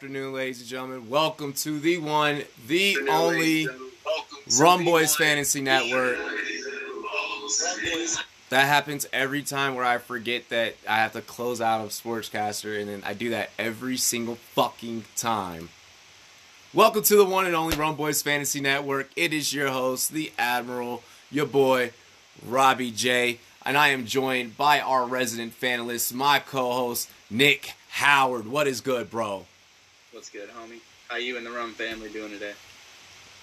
Good afternoon, ladies and gentlemen. Welcome to the one, the only Rum Boys Fantasy Network. That happens every time where I forget that I have to close out of Sportscaster, and then I do that every single fucking time. Welcome to the one and only Rum Boys Fantasy Network. It is your host, the Admiral, your boy, Robbie J. And I am joined by our resident fanalist, my co-host, Nick Howard. What is good, bro? What's good, homie? How you and the Rum family doing today?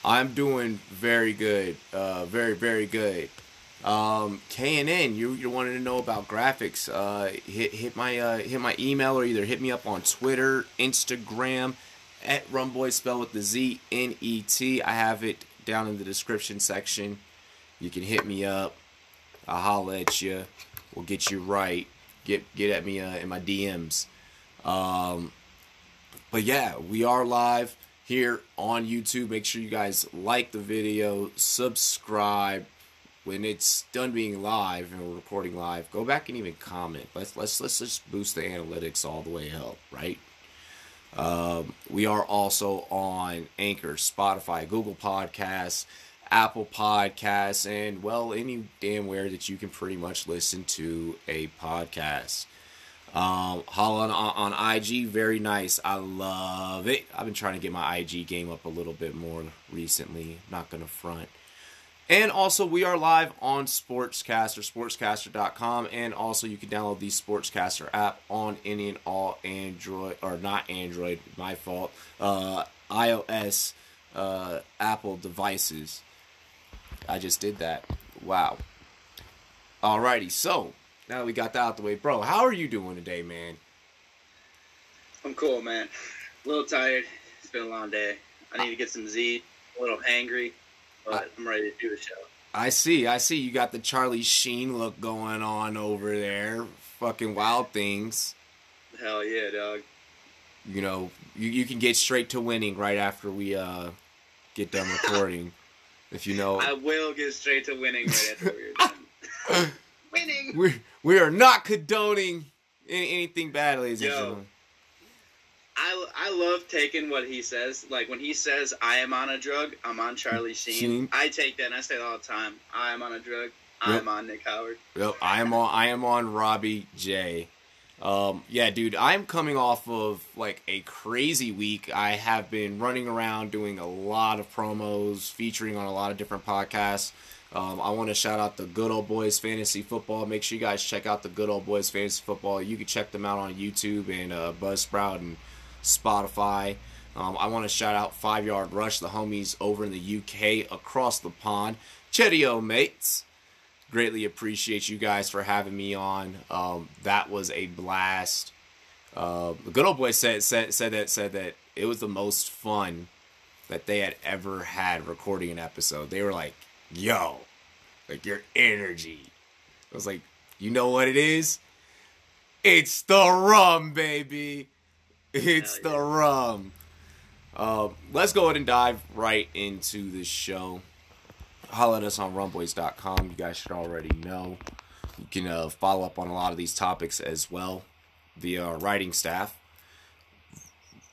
I'm doing very good. Uh, very, very good. Um, KNN, you you wanted to know about graphics? Uh, hit hit my uh, hit my email or either hit me up on Twitter, Instagram, at Rumboy spell with the Z N E T. I have it down in the description section. You can hit me up. I'll holla at you. We'll get you right. Get get at me uh, in my DMs. Um, but yeah, we are live here on YouTube. Make sure you guys like the video, subscribe. When it's done being live and we're recording live, go back and even comment. Let's let's let's just boost the analytics all the way up, right? Um, we are also on Anchor, Spotify, Google Podcasts, Apple Podcasts, and well, any damn where that you can pretty much listen to a podcast. Um, Holland on, on IG, very nice. I love it. I've been trying to get my IG game up a little bit more recently. Not gonna front. And also, we are live on Sportscaster, sportscaster.com. And also, you can download the Sportscaster app on any and all Android, or not Android, my fault, uh, iOS, uh, Apple devices. I just did that. Wow. Alrighty, so now that we got that out the way, bro, how are you doing today, man? I'm cool, man. A little tired. It's been a long day. I need to get some Z. A little angry, but I'm ready to do the show. I see, I see. You got the Charlie Sheen look going on over there. Fucking wild things. Hell yeah, dog. You know, you, you can get straight to winning right after we uh get done recording. if you know, I will get straight to winning right after we're done. winning. we we are not condoning any, anything bad, ladies and gentlemen. I, I love taking what he says. Like when he says, I am on a drug, I'm on Charlie Sheen. Sheen. I take that and I say it all the time. I am on a drug, I'm on Nick Howard. Yep, I am on. I am on Robbie J. Um, yeah, dude, I'm coming off of like a crazy week. I have been running around doing a lot of promos, featuring on a lot of different podcasts. Um, I want to shout out the Good Old Boys Fantasy Football. Make sure you guys check out the Good Old Boys Fantasy Football. You can check them out on YouTube and uh, Buzzsprout and Spotify. Um, I want to shout out Five Yard Rush, the homies over in the UK across the pond. Cheerio, mates greatly appreciate you guys for having me on. Um, that was a blast. Uh, the good old boy said said said that said that it was the most fun that they had ever had recording an episode. They were like, "Yo, like your energy." I was like, "You know what it is? It's the rum, baby. It's Hell the rum." Uh, let's go ahead and dive right into the show holler at us on rumboys.com. You guys should already know. You can uh, follow up on a lot of these topics as well via our writing staff.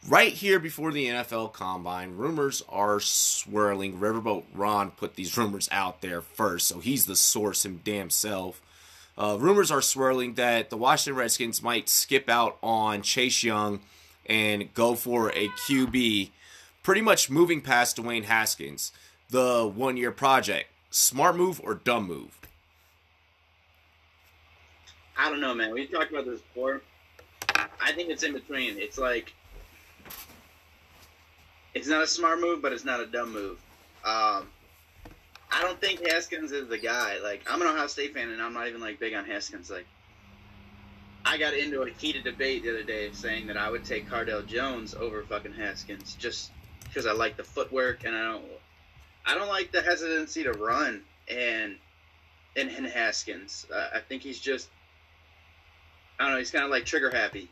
Right here before the NFL Combine, rumors are swirling. Riverboat Ron put these rumors out there first, so he's the source him damn self. Uh, rumors are swirling that the Washington Redskins might skip out on Chase Young and go for a QB, pretty much moving past Dwayne Haskins the one year project. Smart move or dumb move? I don't know, man. We talked about this before. I think it's in between. It's like it's not a smart move, but it's not a dumb move. Um, I don't think Haskins is the guy. Like I'm an Ohio State fan, and I'm not even like big on Haskins. Like I got into a heated debate the other day saying that I would take Cardale Jones over fucking Haskins just because I like the footwork and I don't I don't like the hesitancy to run and in, in Haskins. Uh, I think he's just I don't know. He's kind of like trigger happy,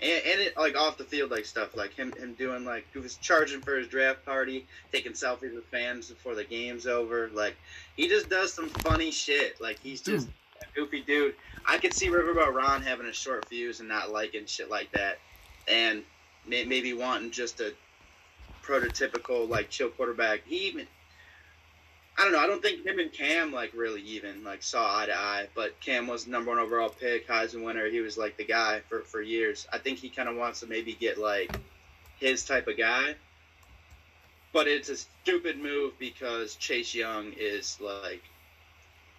and, and it like off the field like stuff like him him doing like he was charging for his draft party, taking selfies with fans before the game's over. Like he just does some funny shit. Like he's just a goofy dude. I could see Riverboat Ron having a short fuse and not liking shit like that. and may, maybe wanting just a prototypical like chill quarterback. He even I don't know. I don't think him and Cam like really even like saw eye to eye. But Cam was the number one overall pick, Heisman winner. He was like the guy for for years. I think he kind of wants to maybe get like his type of guy. But it's a stupid move because Chase Young is like,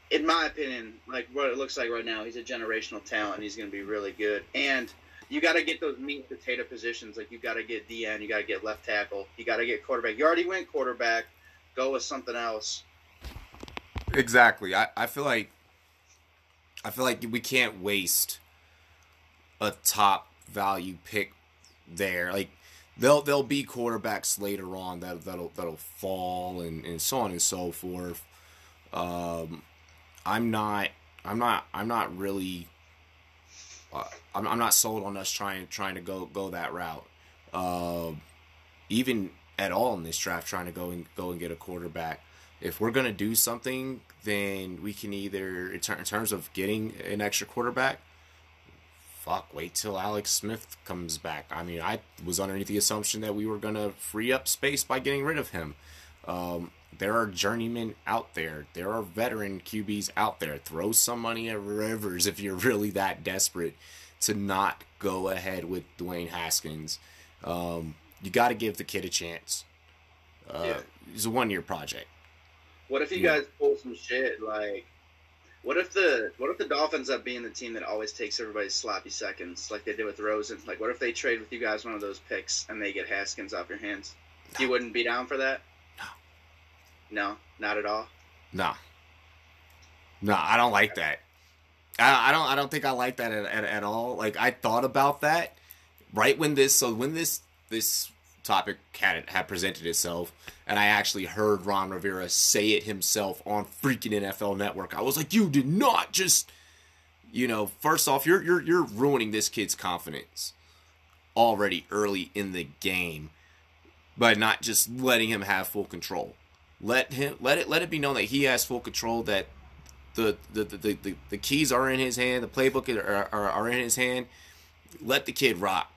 in my opinion, like what it looks like right now. He's a generational talent. He's going to be really good. And you got to get those meat and potato positions. Like you got to get DN, you got to get left tackle, you got to get quarterback. You already went quarterback. Go with something else. Exactly. I, I feel like I feel like we can't waste a top value pick there. Like they'll there'll be quarterbacks later on that that'll that'll fall and, and so on and so forth. Um, I'm not I'm not I'm not really uh, I'm, I'm not sold on us trying trying to go go that route. Uh, even at all in this draft, trying to go and go and get a quarterback. If we're gonna do something, then we can either in, ter- in terms of getting an extra quarterback. Fuck, wait till Alex Smith comes back. I mean, I was underneath the assumption that we were gonna free up space by getting rid of him. Um, there are journeymen out there. There are veteran QBs out there. Throw some money at Rivers if you're really that desperate to not go ahead with Dwayne Haskins. Um, you got to give the kid a chance. Uh, yeah. It's a one year project. What if you yeah. guys pull some shit like? What if the what if the Dolphins up being the team that always takes everybody's sloppy seconds, like they did with Rosen? Like, what if they trade with you guys one of those picks and they get Haskins off your hands? No. You wouldn't be down for that? No. No, not at all. No. No, I don't like that. I, I don't. I don't think I like that at, at, at all. Like I thought about that right when this. So when this this topic had had presented itself, and I actually heard Ron Rivera say it himself on freaking NFL Network. I was like, "You did not just, you know, first off, you're you're you're ruining this kid's confidence already early in the game by not just letting him have full control. Let him let it let it be known that he has full control. That the the the, the, the keys are in his hand, the playbook are, are, are in his hand. Let the kid rock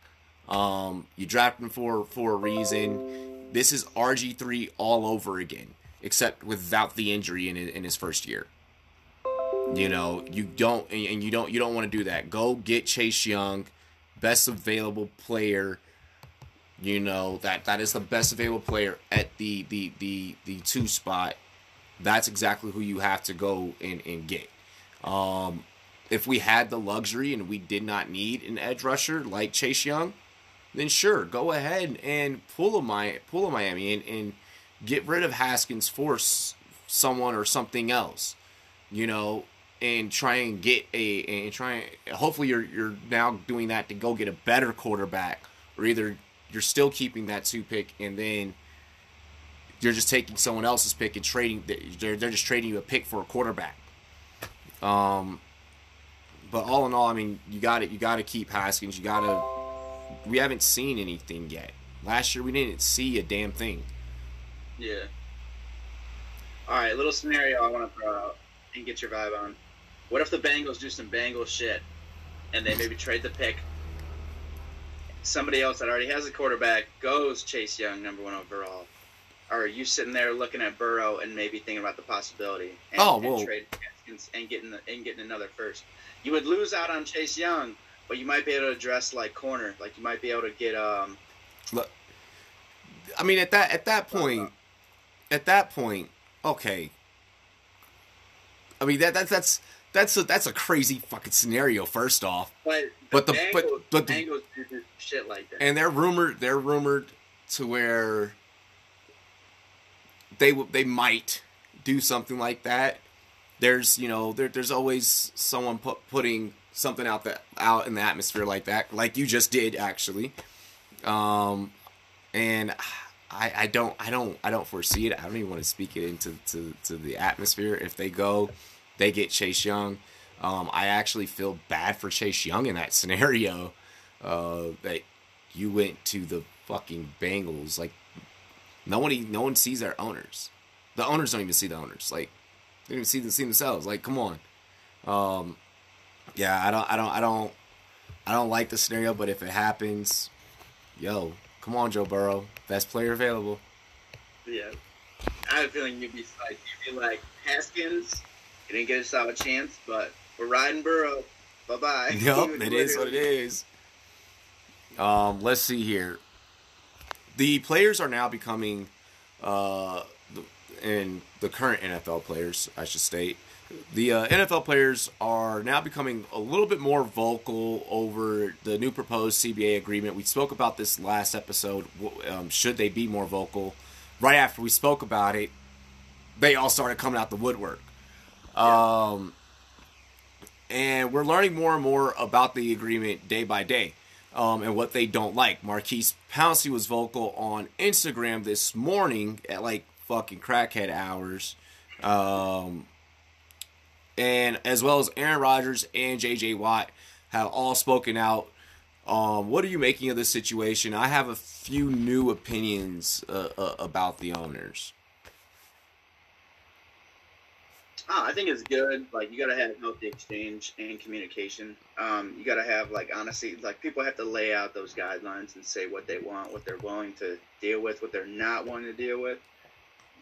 um, you drafted him for for a reason. This is RG three all over again, except without the injury in in his first year. You know, you don't and you don't you don't want to do that. Go get Chase Young, best available player. You know that that is the best available player at the the the the two spot. That's exactly who you have to go and and get. Um, if we had the luxury and we did not need an edge rusher like Chase Young, then sure, go ahead and pull a my pull a Miami and, and get rid of Haskins for someone or something else, you know, and try and get a and try and hopefully you're you're now doing that to go get a better quarterback, or either you're still keeping that two pick and then you're just taking someone else's pick and trading they're, they're just trading you a pick for a quarterback. Um, but all in all, I mean, you got it. You got to keep Haskins. You got to we haven't seen anything yet. Last year we didn't see a damn thing. Yeah. All right, little scenario I want to throw out and get your vibe on. What if the Bengals do some Bengals shit and they maybe trade the pick? Somebody else that already has a quarterback goes Chase Young, number one overall. Or are you sitting there looking at Burrow and maybe thinking about the possibility and, oh, well. and trade and getting the, and getting another first? You would lose out on Chase Young, but you might be able to address like corner. Like you might be able to get um. Look, I mean, at that at that point, at that point, okay. I mean that that's that's that's a that's a crazy fucking scenario. First off, but the but the Bengals, but but the Bengals do shit like that, and they're rumored they're rumored to where they they might do something like that. There's you know there, there's always someone put, putting something out that out in the atmosphere like that, like you just did actually. Um, and I, I don't I don't I don't foresee it. I don't even want to speak it into to, to the atmosphere. If they go, they get Chase Young. Um, I actually feel bad for Chase Young in that scenario. Uh, that you went to the fucking Bengals. Like no one no one sees their owners. The owners don't even see the owners. Like they don't even see, see themselves. Like come on. Um, yeah, I don't, I don't, I don't, I don't like the scenario. But if it happens, yo, come on, Joe Burrow, best player available. Yeah. I have a feeling you'd be like you'd be like Haskins. You didn't get a solid chance, but we're riding Burrow. Bye bye. Yep, it is what it is. Um, let's see here. The players are now becoming, uh, the, and the current NFL players, I should state, the uh, NFL players are now becoming a little bit more vocal over the new proposed CBA agreement. We spoke about this last episode. Um, should they be more vocal? Right after we spoke about it, they all started coming out the woodwork. Um, and we're learning more and more about the agreement day by day um, and what they don't like. Maurkice Pouncey was vocal on Instagram this morning at like fucking crackhead hours. Um, and as well as Aaron Rodgers and JJ Watt have all spoken out. Um, what are you making of this situation? I have a few new opinions uh, uh, about the owners. Oh, I think it's good. Like you gotta have healthy exchange and communication. Um, you gotta have like honestly, like people have to lay out those guidelines and say what they want, what they're willing to deal with, what they're not willing to deal with.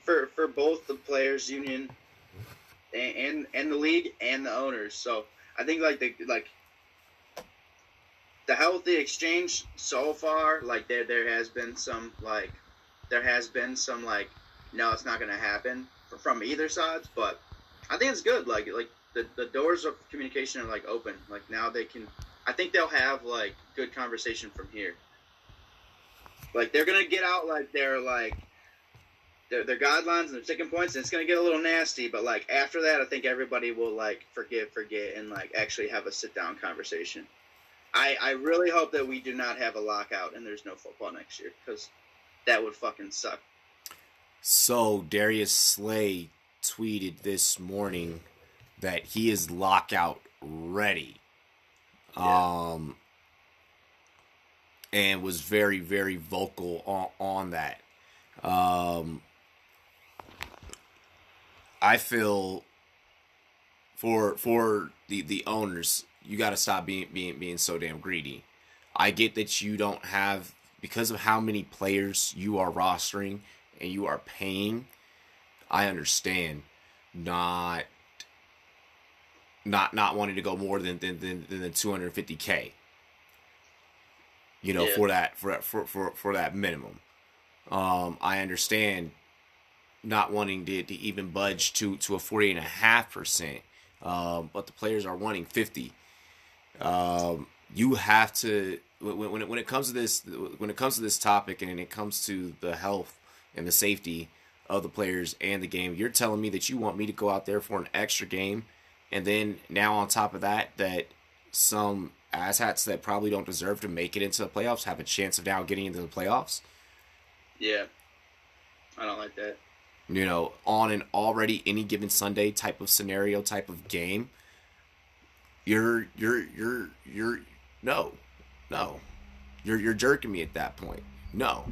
For for both the players union and, and and the league and the owners. So I think like the like the healthy exchange so far, like there there has been some like there has been some like no, it's not to happen from either sides, but I think it's good. Like like the, the doors of communication are like open. Like now they can. I think they'll have like good conversation from here. Like they're gonna get out like they're like their, their guidelines and their sticking points, and it's gonna get a little nasty. But like after that, I think everybody will like forgive, forget, and like actually have a sit down conversation. I I really hope that we do not have a lockout and there's no football next year because that would fucking suck. So Darius Slay tweeted this morning that he is lockout ready. Yeah. Um and was very very vocal on, on that. Um I feel for for the the owners, you got to stop being being being so damn greedy. I get that you don't have because of how many players you are rostering and you are paying I understand not not not wanting to go more than than than, than 250k. You know, yeah. for that for for for for that minimum. Um, I understand not wanting to, to even budge to to a 48.5 percent. Um, but the players are wanting 50. Um, you have to when, when it, when it comes to this when it comes to this topic and it comes to the health and the safety of the players and the game. You're telling me that you want me to go out there for an extra game, and then now on top of that, that some asshats that probably don't deserve to make it into the playoffs have a chance of now getting into the playoffs. Yeah, I don't like that. You know, on an already any given Sunday type of scenario, type of game. You're you're you're you're no, no, you're you're jerking me at that point. No,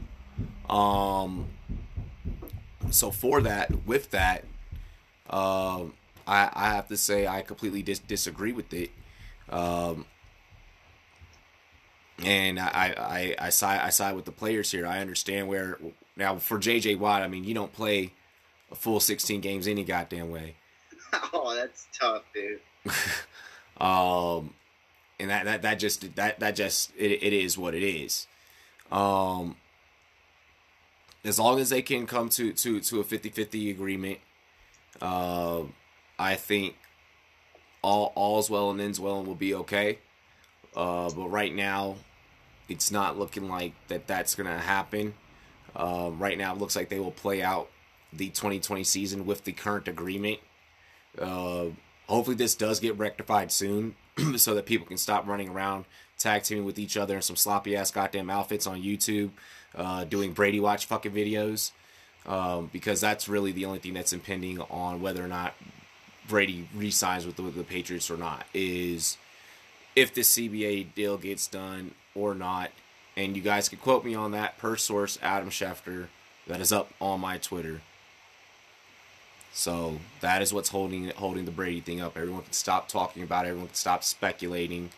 um, so for that, with that, um, I, I have to say I completely dis- disagree with it. Um, and I, I, I side I side with the players here. I understand where now for JJ Watt. I mean, you don't play a full 16 games any goddamn way. Oh, that's tough, dude. um, and that, that that just that that just it, it is what it is. Um, as long as they can come to to to a 50-50 agreement, uh, I think all all's well and ends well and will be okay. Uh, but right now, it's not looking like that that's gonna happen. Uh, right now, it looks like they will play out the 2020 season with the current agreement. Uh, hopefully, this does get rectified soon, so that people can stop running around tag teaming with each other in some sloppy ass goddamn outfits on YouTube uh, doing Brady Watch fucking videos um, because that's really the only thing that's impending on whether or not Brady resigns with the, with the Patriots or not is if the CBA deal gets done or not. And you guys can quote me on that per source Adam Schefter that is up on my Twitter. So that is what's holding holding the Brady thing up. Everyone can stop talking about it. Everyone can stop speculating.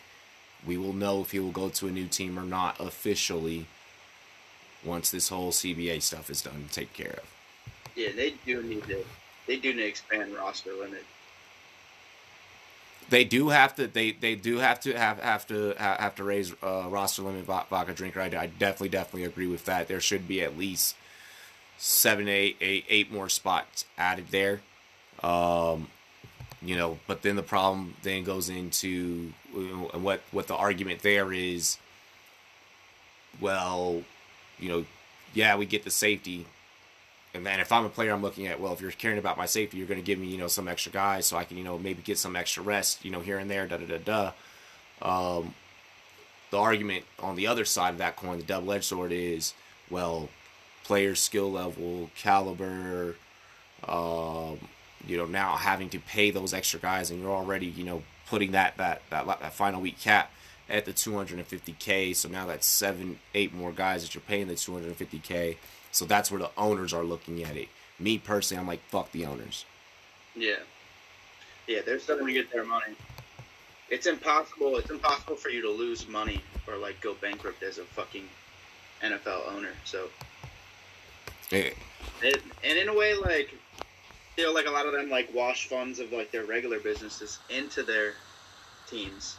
We will know if he will go to a new team or not officially once this whole CBA stuff is done and taken care of. Yeah, they do need to. They do need to expand roster limit. They do have to. They they do have to have have to have to raise uh, roster limit vodka drinker. I, I definitely definitely agree with that. There should be at least seven, eight, eight, eight more spots added there. Um, you know, but then the problem then goes into and what what the argument there is. Well, you know, yeah, we get the safety, and then if I'm a player, I'm looking at well, if you're caring about my safety, you're going to give me you know some extra guys so I can you know maybe get some extra rest you know here and there. Da da da da. Um, the argument on the other side of that coin, the double edged sword, is well, players' skill level, caliber, um, you know, now having to pay those extra guys, and you're already you know putting that that that, that final week cap at the 250k. So now that's seven, eight more guys that you're paying the 250k. So that's where the owners are looking at it. Me personally, I'm like, fuck the owners. Yeah, yeah, they're still gonna get their money. It's impossible. It's impossible for you to lose money or like go bankrupt as a fucking NFL owner. So, yeah. it, and in a way, like you know, like a lot of them like wash funds of like their regular businesses into their teams.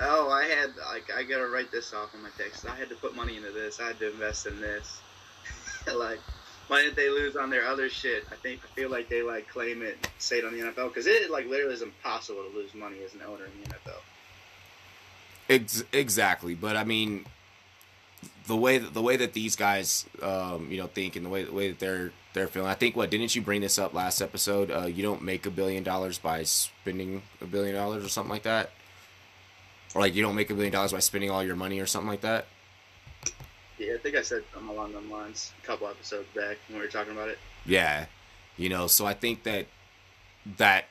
Oh, I had like I gotta write this off on my text. I had to put money into this. I had to invest in this. like, why didn't they lose on their other shit? I think I feel like they like claim it, say it on the NFL because it like literally is impossible to lose money as an owner in the NFL. Ex- exactly, but I mean, the way that the way that these guys, um, you know, think and the way the way that they're they're feeling. I think what didn't you bring this up last episode? Uh, you don't make a billion dollars by spending a billion dollars or something like that, or like you don't make a billion dollars by spending all your money or something like that. Yeah, I think I said something along those lines a couple episodes back when we were talking about it. Yeah, you know, so I think that that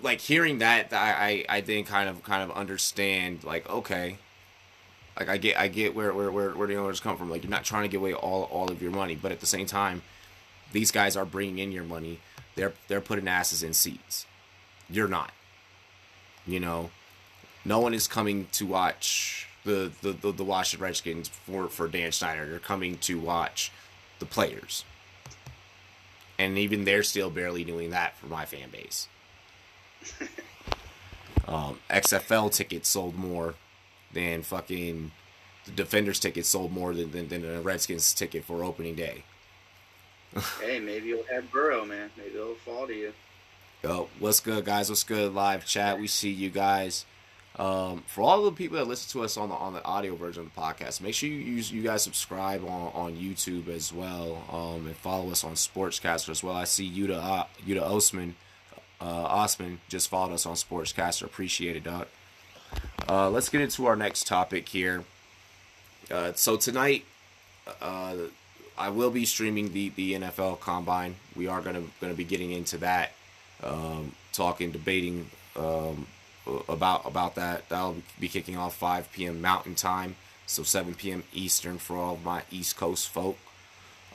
like hearing that I I, I then kind of kind of understand like okay like I get, I get where where where, where the owners come from. Like you're not trying to give away all all of your money, but at the same time, these guys are bringing in your money. They're they're putting asses in seats. You're not. You know, no one is coming to watch the the the, the Washington Redskins for for Dan Snyder. They're coming to watch the players. And even they're still barely doing that for my fan base. um, XFL tickets sold more than fucking the Defenders ticket sold more than, than, than a Redskins ticket for opening day. hey, maybe you'll have Burrow, man. Maybe it'll fall to you. Yo, what's good, guys? What's good, live chat? We see you guys. Um, for all the people that listen to us on the on the audio version of the podcast, make sure you use you guys subscribe on, on YouTube as well, um, and follow us on Sportscaster as well. I see Yuta uh, Yuta Osman, uh, Osman just followed us on Sportscaster. Appreciate it, Doc. Uh, let's get into our next topic here. Uh, so tonight, uh, I will be streaming the, the NFL Combine. We are gonna gonna be getting into that, um, talking, debating um, about about that. That'll be kicking off 5 p.m. Mountain Time, so 7 p.m. Eastern for all of my East Coast folk.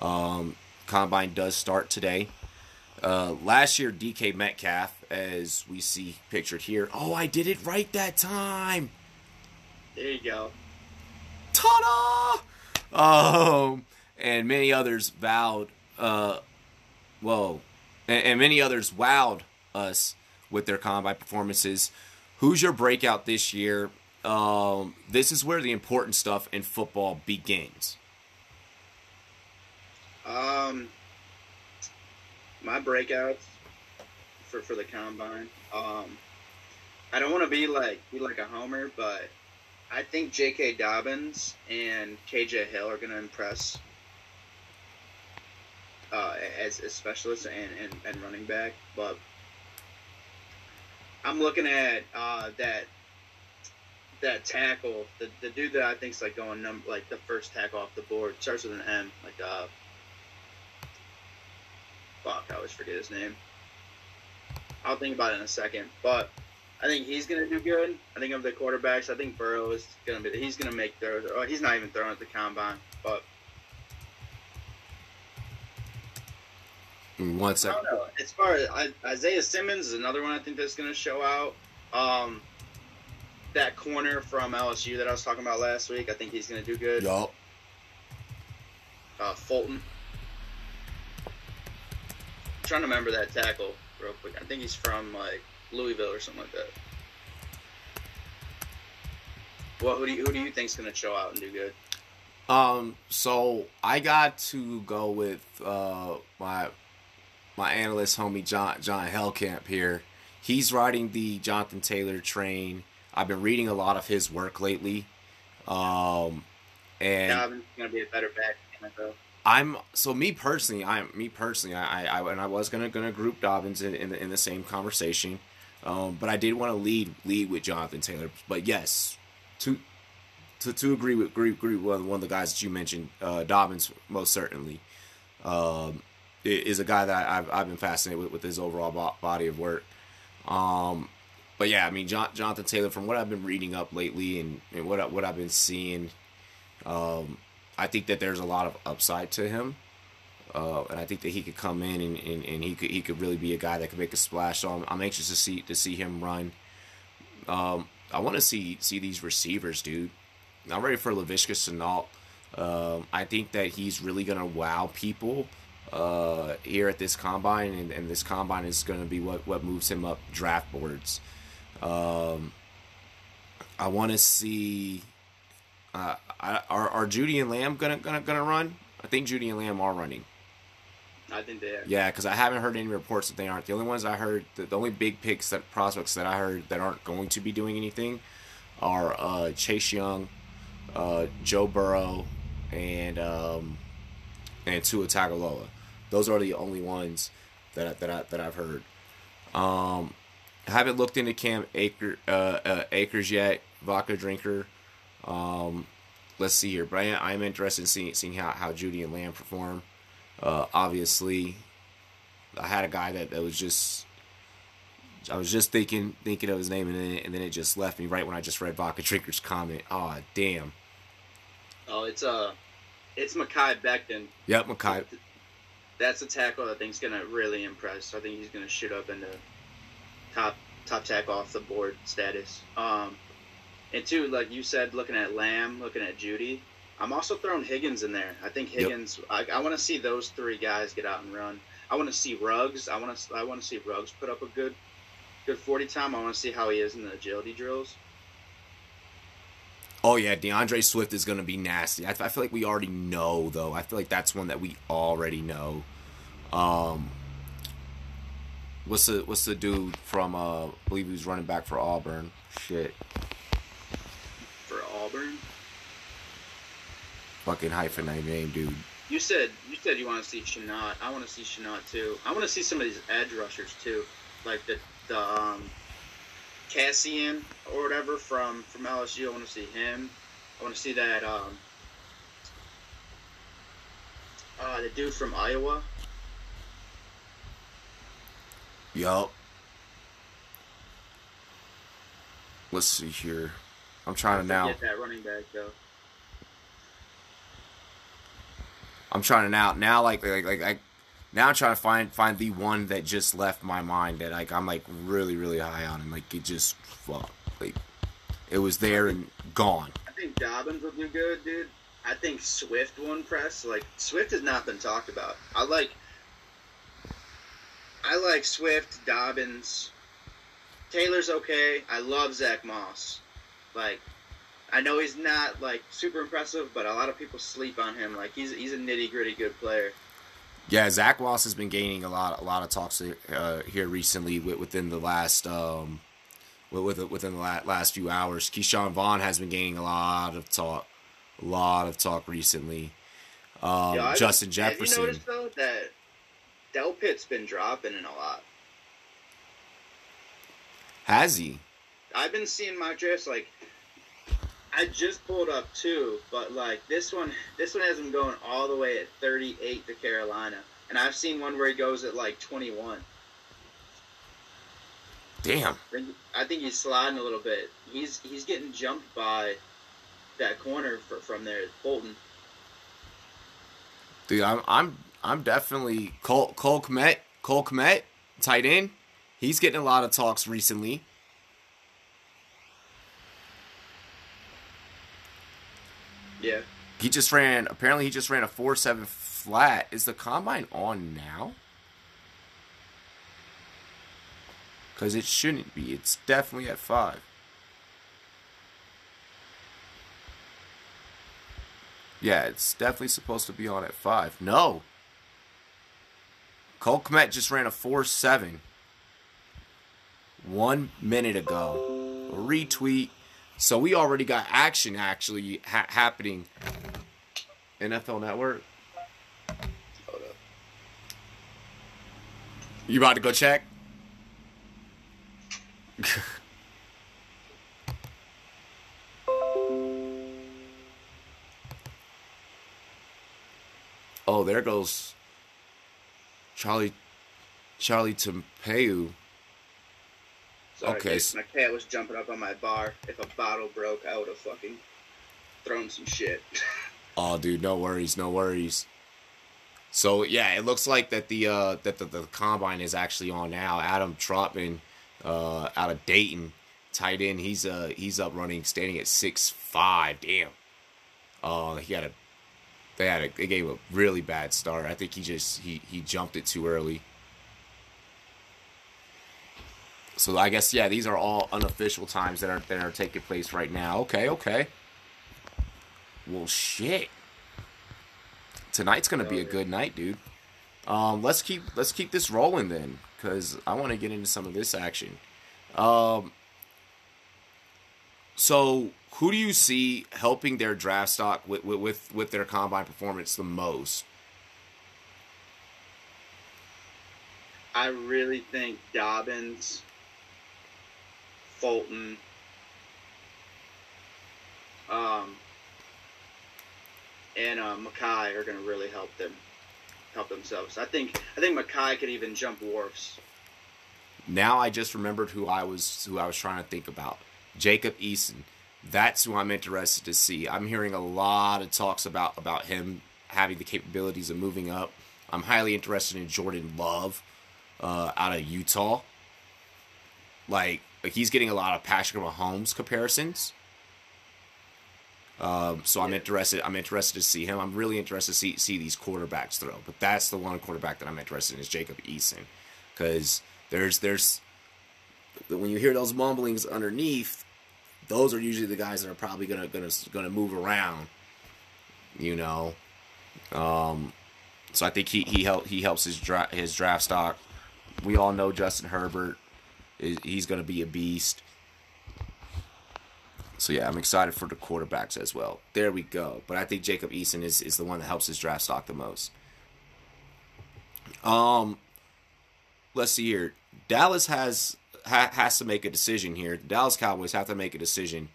Um, Combine does start today. Uh, last year, DK Metcalf, as we see pictured here. Oh, I did it right that time. There you go. Ta-da! Um, and many others vowed, uh, whoa, and, and many others wowed us with their combine performances. Who's your breakout this year? Um, this is where the important stuff in football begins. Um, my breakouts for for the combine. Um, I don't want to be like be like a homer, but I think J.K. Dobbins and KJ Hill are going to impress uh, as, as specialists and, and, and running back. But I'm looking at uh, that that tackle, the, the dude that I think is like going number like the first tackle off the board starts with an M, like uh, fuck, I always forget his name. I'll think about it in a second, but I think he's gonna do good. I think of the quarterbacks, I think Burrow is gonna be. He's gonna make throws. Oh, he's not even throwing at the combine, but one second. I don't know. As far as I, Isaiah Simmons is another one I think that's gonna show out. Um, that corner from LSU that I was talking about last week, I think he's gonna do good. Yup. uh, Fulton. I'm trying to remember that tackle real quick. I think he's from like Louisville or something like that. Well, who do you who do you think's gonna show out and do good? Um, so I got to go with uh my my analyst homie John John Hellcamp here. He's riding the Jonathan Taylor train. I've been reading a lot of his work lately. Um and Dobbins gonna be a better back in NFL. I'm so me personally. I'm me personally. I, I and I was gonna gonna group Dobbins in in the, in the same conversation, um, but I did want to lead lead with Jonathan Taylor. But yes, to to, to agree with agree, agree with one of the guys that you mentioned, uh, Dobbins most certainly um, is a guy that I've I've been fascinated with with his overall bo- body of work. Um, but yeah, I mean John, Jonathan Taylor, from what I've been reading up lately and, and what I, what I've been seeing. Um, I think that there's a lot of upside to him, uh, and I think that he could come in and, and, and he could he could really be a guy that could make a splash. So I'm, I'm anxious to see to see him run. Um, I want to see see these receivers, dude. I'm ready for Laviska Shenault. Um, I think that he's really gonna wow people uh, here at this combine, and, and this combine is gonna be what what moves him up draft boards. Um, I want to see. Uh, are are Jeudy and Lamb gonna gonna gonna run? I think Jeudy and Lamb are running. I think they are. Yeah, because I haven't heard any reports that they aren't. The only ones I heard, the, the only big picks that prospects that I heard that aren't going to be doing anything are uh, Chase Young, uh, Joe Burrow, and um, and Tua Tagovailoa. Those are the only ones that I, that I, that I've heard. Um, haven't looked into Cam Aker, uh, uh, Akers yet. Vodka drinker. Um, let's see here, but I, am interested in seeing seeing how, how Jeudy and Lamb perform. Uh, obviously, I had a guy that, that was just. I was just thinking thinking of his name, and then, and then it just left me right when I just read Vodka Drinker's comment. Oh, damn. Oh, it's uh, it's Mekhi Becton. Yep, Mekhi. That's a tackle I think's gonna really impress. I think he's gonna shoot up into top top tackle off the board status. Um, and two, like you said, looking at Lamb, looking at Jeudy, I'm also throwing Higgins in there. I think Yep. Higgins. I, I want to see those three guys get out and run. I want to see Ruggs. I want to. I want to see Ruggs put up a good, good 40 time. I want to see how he is in the agility drills. Oh yeah, DeAndre Swift is gonna be nasty. I, I feel like we already know though. I feel like that's one that we already know. Um, what's the what's the dude from uh, I believe he was running back for Auburn. Shit, Auburn, fucking hyphenate name, dude. you said you said you want to see Shenault. I want to see Shenault too. I want to see some of these edge rushers too, like the the um, Cassian or whatever from from LSU. I want to see him. I want to see that um, uh, the dude from Iowa. Yup. Let's see here. I'm trying to now. Get that running back though. I'm trying to now now like like like like now I'm trying to find find the one that just left my mind that like I'm like really really high on and like it just fuck like it was there and gone. I think Dobbins would do good, dude. I think Swift won press. Like Swift has not been talked about. I like I like Swift, Dobbins. Taylor's okay. I love Zach Moss. Like I know he's not like super impressive, but a lot of people sleep on him. Like he's he's a nitty gritty good player. Yeah, Zach Moss has been gaining a lot a lot of talks uh, here recently within the last um wi- with within the last few hours. Ke'Shawn Vaughn has been gaining a lot of talk, a lot of talk recently. Um, Yeah, Justin Have Jefferson. you noticed though that Del Pitt's been dropping in a lot? Has he? I've been seeing mock drafts like I just pulled up two, but like this one, this one has him going all the way at 38 to Carolina, and I've seen one where he goes at like 21. Damn. I think he's sliding a little bit. He's he's getting jumped by that corner for, from there, Bolton. Dude, I'm I'm I'm definitely Cole Cole Kmet Cole Kmet tight end. He's getting a lot of talks recently. Yeah, He just ran. Apparently, he just ran a four seven flat. Is the combine on now? Because it shouldn't be. It's definitely at five. Yeah, it's definitely supposed to be on at five. No. Cole Kmet just ran a 4 7 one minute ago. Retweet. So we already got action actually ha- happening. NFL Network. You about to go check? oh, there goes Charlie Charlie Taumoepeau. Okay. My cat was jumping up on my bar. If a bottle broke, I would have fucking thrown some shit. Oh, dude, no worries, no worries. So yeah, it looks like that the uh, that the, the combine is actually on now. Adam Trautman, uh, out of Dayton, tight end. He's uh he's up running, standing at six five. Damn. Uh, he had a they had a they gave a really bad start. I think he just he he jumped it too early. So I guess yeah, these are all unofficial times that are that are taking place right now. Okay, okay. Well, shit. Tonight's gonna be a good night, dude. Um, let's keep let's keep this rolling then, cause I want to get into some of this action. Um, so who do you see helping their draft stock with with with, with their combine performance the most? I really think Dobbins, Fulton, um, and uh, Mekhi are going to really help them help themselves. I think I think Mekhi could even jump wharfs. Now I just remembered who I was who I was trying to think about. Jacob Eason. That's who I'm interested to see. I'm hearing a lot of talks about about him having the capabilities of moving up. I'm highly interested in Jordan Love uh, out of Utah. Like, like he's getting a lot of Patrick Mahomes comparisons. Um, so I'm interested. I'm interested to see him. I'm really interested to see see these quarterbacks throw. But that's the one quarterback that I'm interested in is Jacob Eason, because there's there's when you hear those mumblings underneath, those are usually the guys that are probably gonna gonna gonna move around. You know, um, so I think he he help he helps his draft his draft stock. We all know Justin Herbert he's gonna be a beast. So yeah, I'm excited for the quarterbacks as well. There we go. But I think Jacob Eason is, is the one that helps his draft stock the most. Um, let's see here. Dallas has ha, has to make a decision here. The Dallas Cowboys have to make a decision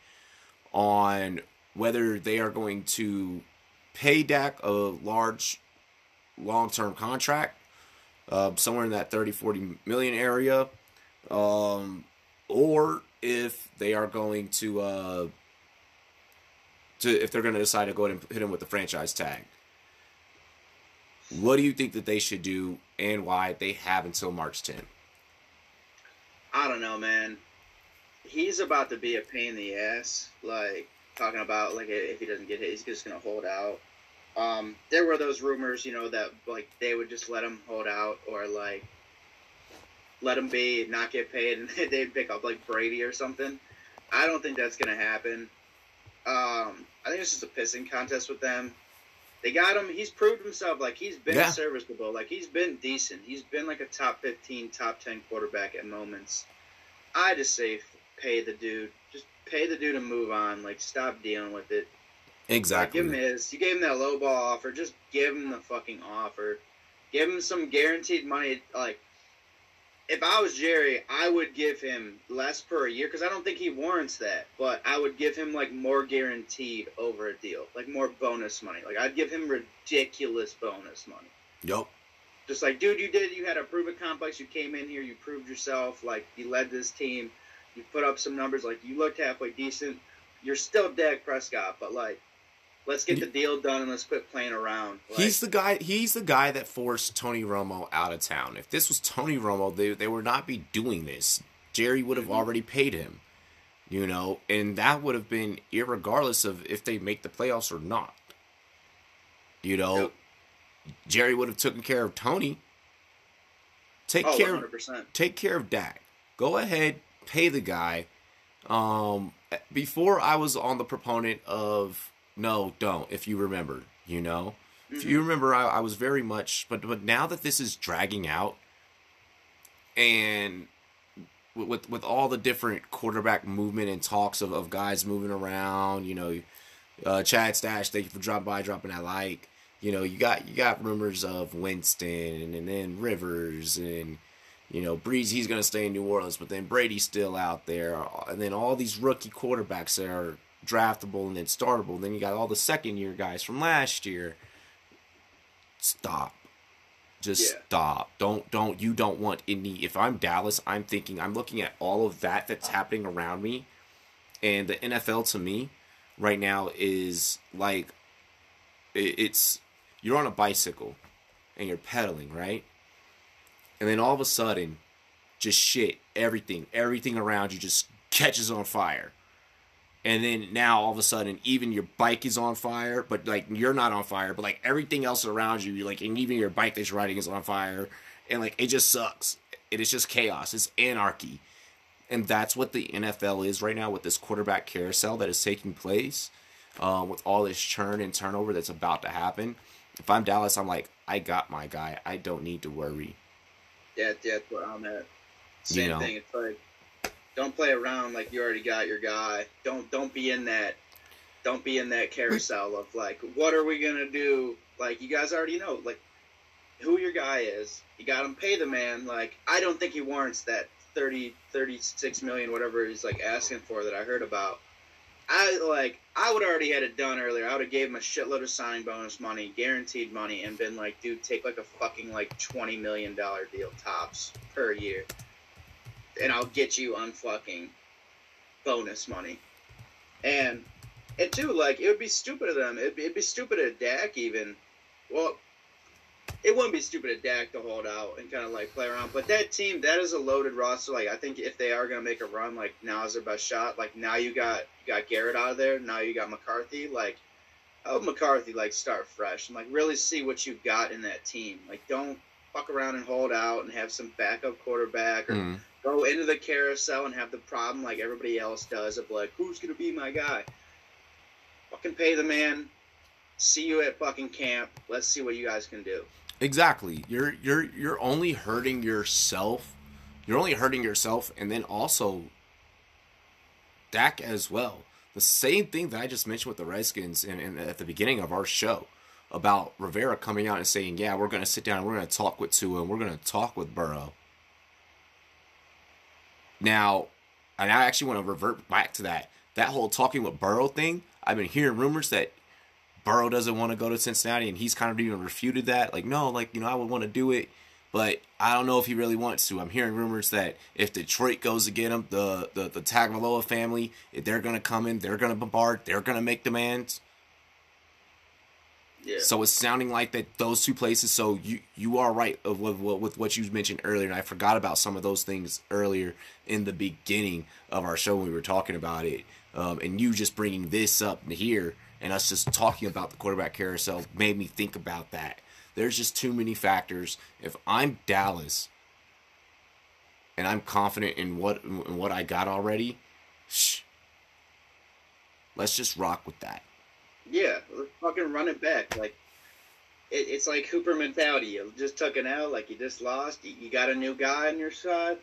on whether they are going to pay Dak a large long term contract, uh, somewhere in that 30, 40 million area, um, or if they are going to uh, to if they're going to decide to go ahead and hit him with the franchise tag. What do you think that they should do and why they have until March 10th? I don't know, man. He's about to be a pain in the ass. Like talking about like if he doesn't get hit, he's just gonna hold out. Um, there were those rumors, you know, that like they would just let him hold out or like let him be, not get paid, and they'd pick up like Brady or something. I don't think that's gonna happen. Um, I think it's just a pissing contest with them. They got him. He's proved himself. Like he's been Yeah. serviceable. Like he's been decent. He's been like a top fifteen, top ten quarterback at moments. I just say pay the dude. Just pay the dude and move on. Like stop dealing with it. Like, Exactly. give him his. You gave him that low ball offer. Just give him the fucking offer. Give him some guaranteed money. Like, if I was Jerry, I would give him less per year because I don't think he warrants that. But I would give him like more guaranteed over a deal, like more bonus money. Like I'd give him ridiculous bonus money. Yup. Just like, dude, you did. You had a prove it complex. You came in here. You proved yourself. Like you led this team. You put up some numbers. Like you looked halfway decent. You're still Dak Prescott, but like, let's get the deal done and let's quit playing around. Like, He's the guy. He's the guy that forced Tony Romo out of town. If this was Tony Romo, they they would not be doing this. Jerry would have Mhm. already paid him, you know, and that would have been irregardless of if they make the playoffs or not. You know, Yep. Jerry would have taken care of Tony. Take Oh, care 100%. take care of Dak. Go ahead, pay the guy. Um, before I was on the proponent of no, don't. If you remember, you know, if you remember, I, I was very much. But but now that this is dragging out, and with with, all the different quarterback movement and talks of, of guys moving around, you know, uh, Chad Stash, thank you for dropping by, dropping that like. You know, you got you got rumors of Winston and then Rivers and you know Brees. He's going to stay in New Orleans, but then Brady's still out there, and then all these rookie quarterbacks that are draftable and then startable. Then you got all the second year guys from last year. Stop. Just Yeah. stop. Don't don't you don't want any if I'm Dallas, I'm thinking I'm looking at all of that that's happening around me and the NFL to me right now is like it's you're on a bicycle and you're pedaling, right? And then all of a sudden just shit, everything, everything around you just catches on fire. And then now all of a sudden, even your bike is on fire, but like you're not on fire, but like everything else around you, like and even your bike that you're riding is on fire, and like it just sucks. It is just chaos. It's anarchy, and that's what the NFL is right now with this quarterback carousel that is taking place, uh, with all this churn and turnover that's about to happen. If I'm Dallas, I'm like, I got my guy. I don't need to worry. Yeah, yeah, that's where I'm at. Same You know. thing. It's like don't play around like you already got your guy. Don't don't be in that don't be in that carousel of like what are we gonna do? Like you guys already know like who your guy is. You got him pay the man. Like I don't think he warrants that 30 36 million whatever he's like asking for that I heard about. I like I would already had it done earlier. I would have gave him a shitload of signing bonus money, guaranteed money, and been like, dude, take like a fucking like twenty million dollar deal tops per year, and I'll get you unfucking bonus money. And and two, like it would be stupid of them. It'd be, it'd be stupid of Dak even. Well, it wouldn't be stupid of Dak to hold out and kind of like play around. But that team, that is a loaded roster. Like I think if they are gonna make a run, like now is their best shot. Like now you got you got Garrett out of there. Now you got McCarthy. Like oh McCarthy, like start fresh and like really see what you got in that team. Like don't fuck around and hold out and have some backup quarterback or Mm. Go into the carousel and have the problem like everybody else does of like who's gonna be my guy. Fucking pay the man. See you at fucking camp. Let's see what you guys can do. Exactly. You're you're you're only hurting yourself. You're only hurting yourself, and then also Dak as well. The same thing that I just mentioned with the Redskins and, and at the beginning of our show about Rivera coming out and saying, "Yeah, we're going to sit down, and we're going to talk with Tua, and we're going to talk with Burrow." Now, and I actually want to revert back to that that whole talking with Burrow thing. I've been hearing rumors that Burrow doesn't want to go to Cincinnati, and he's kind of even refuted that. Like, no, like you know, I would want to do it, but I don't know if he really wants to. I'm hearing rumors that if Detroit goes to get him, the the the Tagovailoa family, if they're gonna come in, they're gonna bombard, they're gonna make demands. So it's sounding like that those two places. So you you are right of with, with what you mentioned earlier, and I forgot about some of those things earlier in the beginning of our show when we were talking about it. Um, and you just bringing this up here and us just talking about the quarterback carousel made me think about that. There's just too many factors. If I'm Dallas and I'm confident in what in what I got already, shh, let's just rock with that. Yeah, let's fucking run it back. Like it, it's like Hooper mentality. You just took an L, like you just lost. You, you got a new guy on your side.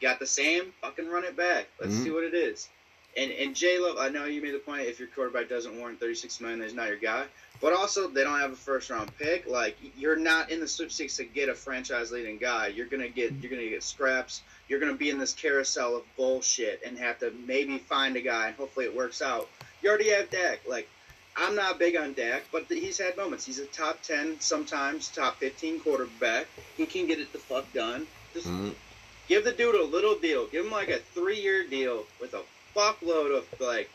You got the same. Fucking run it back. Let's Mhm. see what it is. And and J Love, I know you made the point. If your quarterback doesn't warrant thirty six million, he's not your guy. But also, they don't have a first round pick. Like you're not in the sweepstakes to get a franchise leading guy. You're gonna get you're gonna get scraps. You're gonna be in this carousel of bullshit and have to maybe find a guy. and Hopefully, it works out. You already have Dak. Like I'm not big on Dak, but he's had moments. He's a top ten, sometimes top fifteen quarterback. He can get it the fuck done. Just Mm, give the dude a little deal. Give him like a three year deal with a fuckload of like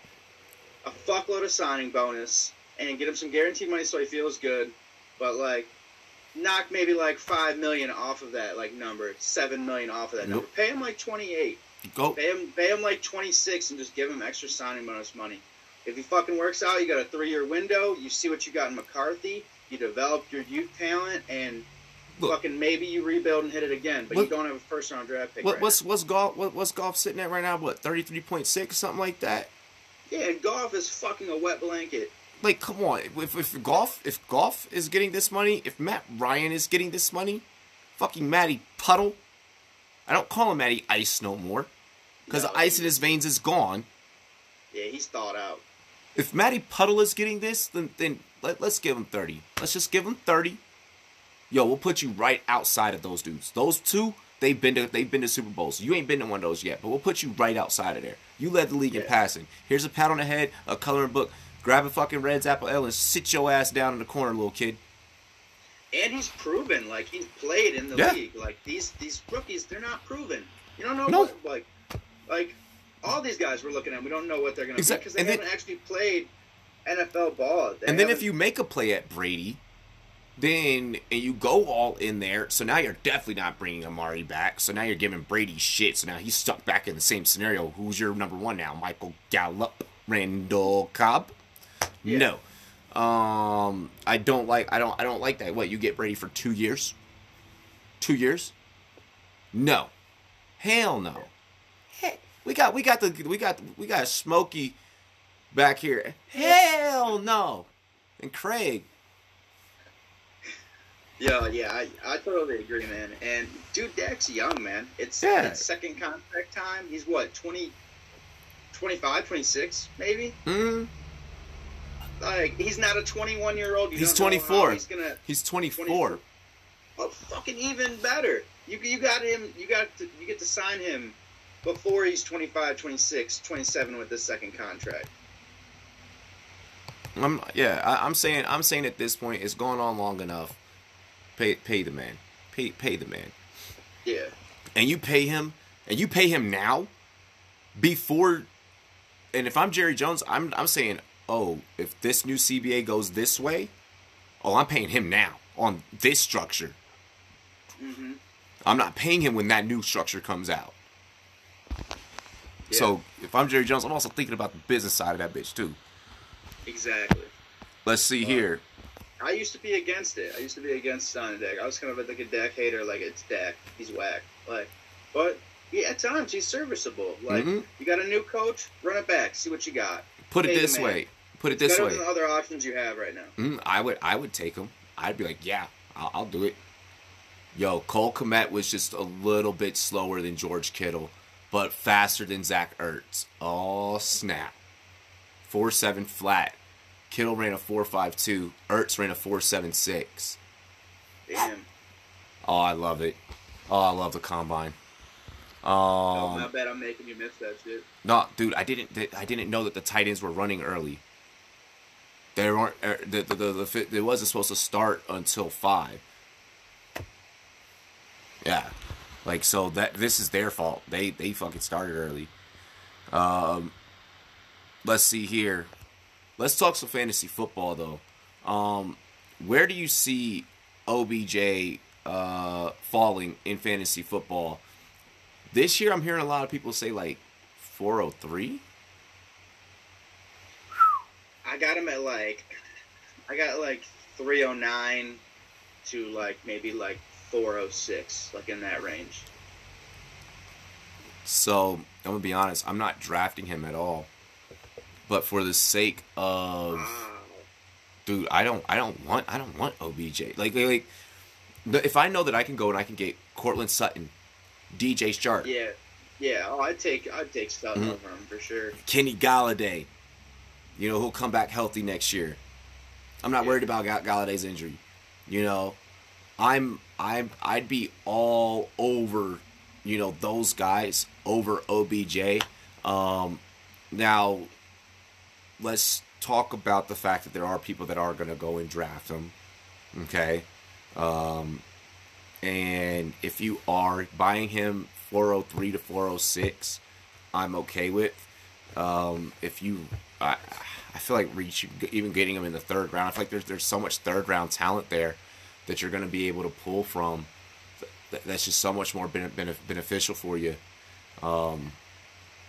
a fuckload of signing bonus and get him some guaranteed money so he feels good. But like knock maybe like five million off of that like number, seven million off of that number. Pay him like twenty eight. Go. Pay him pay him like twenty six and just give him extra signing bonus money. If he fucking works out, you got a three year window. You see what you got in McCarthy. you develop your youth talent, and Look. fucking maybe you rebuild and hit it again. But you don't have a first round draft pick. What, right what's what's Goff? What, what's Goff sitting at right now? What thirty three point six, something like that. Yeah, and Goff is fucking a wet blanket. Like, come on. If, if Goff, if Goff is getting this money, if Matt Ryan is getting this money, fucking Matty Puddle. I don't call him Matty Ice no more, because No, the ice in his veins is gone. Yeah, he's thawed out. If Matty Puddle is getting this, then then let, let's give him thirty. Let's just give him thirty. Yo, we'll put you right outside of those dudes. Those two, they've been to they've been to Super Bowls. You ain't been to one of those yet, but we'll put you right outside of there. You led the league in passing. Here's a pat on the head, a coloring book. Grab a fucking Reds Apple L and sit your ass down in the corner, little kid. And he's proven, like he's played in the Yeah. league. Like these these rookies, they're not proven. You don't know No. what like like all these guys we're looking at. We don't know what they're gonna Exact- be because they and haven't actually played NFL ball. They And then if you make a play at Brady, then and you go all in there, so now you're definitely not bringing Amari back. So now you're giving Brady shit. So now he's stuck back in the same scenario. Who's your number one now? Michael Gallup, Randall Cobb? Yeah. No. Um, I don't like. I don't. I don't like that. What you get Brady for two years? Two years? No. Hell no. We got. We got the. We got. We got Smokey back here. Hell no. And Craig. Yeah, yeah, I, I totally agree, man. And dude, Dak's young, man. It's, Yeah. it's second contract time. He's what, 20, 25, 26, maybe? Mm, Like, he's not a 21 year old. He's 24. He's gonna. he's 24. Oh, fucking even better. You you got him. You got to, you get to sign him before he's 25, 26, 27 with the second contract. I'm yeah. I, I'm saying. I'm saying at this point, it's going on long enough. Pay pay the man. Pay pay the man. Yeah. and you pay him and you pay him now before and if I'm Jerry Jones, I'm I'm saying, "Oh, if this new CBA goes this way, oh, I'm paying him now on this structure. Mm-hmm. I'm not paying him when that new structure comes out." Yeah. So, if I'm Jerry Jones, I'm also thinking about the business side of that bitch too. Exactly. Let's see Uh, here. I used to be against it. I used to be against signing Dak. I was kind of like a Dak hater. Like it's Dak, he's whack. Like, but yeah, at times he's serviceable. Like Mhm. you got a new coach, run it back, see what you got. Put it pay the this way. Put it this Better way. than the other options you have right now. Mm, I would I would take him. I'd be like, yeah, I'll, I'll do it. Yo, Cole Kmet was just a little bit slower than George Kittle, but faster than Zach Ertz. Oh snap! Four seven flat. Kittle ran a four five two. Ertz ran a four seven six. Damn. Oh, I love it. Oh, I love the combine. oh, Um, my bad. I'm making you miss that shit. no, dude, I didn't. I didn't know that the tight ends were running early. They weren't. er, The the the, the it wasn't supposed to start until five. Yeah, like so that this is their fault. They they fucking started early. Um, let's see here. Let's talk some fantasy football though. Um, where do you see OBJ uh falling in fantasy football? This year, I'm hearing a lot of people say like 403. I got him at like, I got like 309 to like maybe like 406, like in that range. So I'm gonna be honest, I'm not drafting him at all. But for the sake of, Wow. dude, I don't, I don't want, I don't want OBJ. Like, like, if I know that I can go and I can get Courtland Sutton, DJ Chark, Yeah, yeah. Oh, I'd take I'd take Sutton Mhm. over him for sure. Kenny Golladay, you know, he'll come back healthy next year. I'm not Yeah. worried about Golladay's injury. You know, I'm I'm I'd be all over, you know, those guys over OBJ. Um, now, let's talk about the fact that there are people that are going to go and draft him. Okay, um, and if you are buying him 403 to 406, I'm okay with. Um, if you, I, I feel like reach even getting him in the third round. I feel like there's there's so much third round talent there that you're going to be able to pull from. That's just so much more bene- bene- beneficial for you. Um,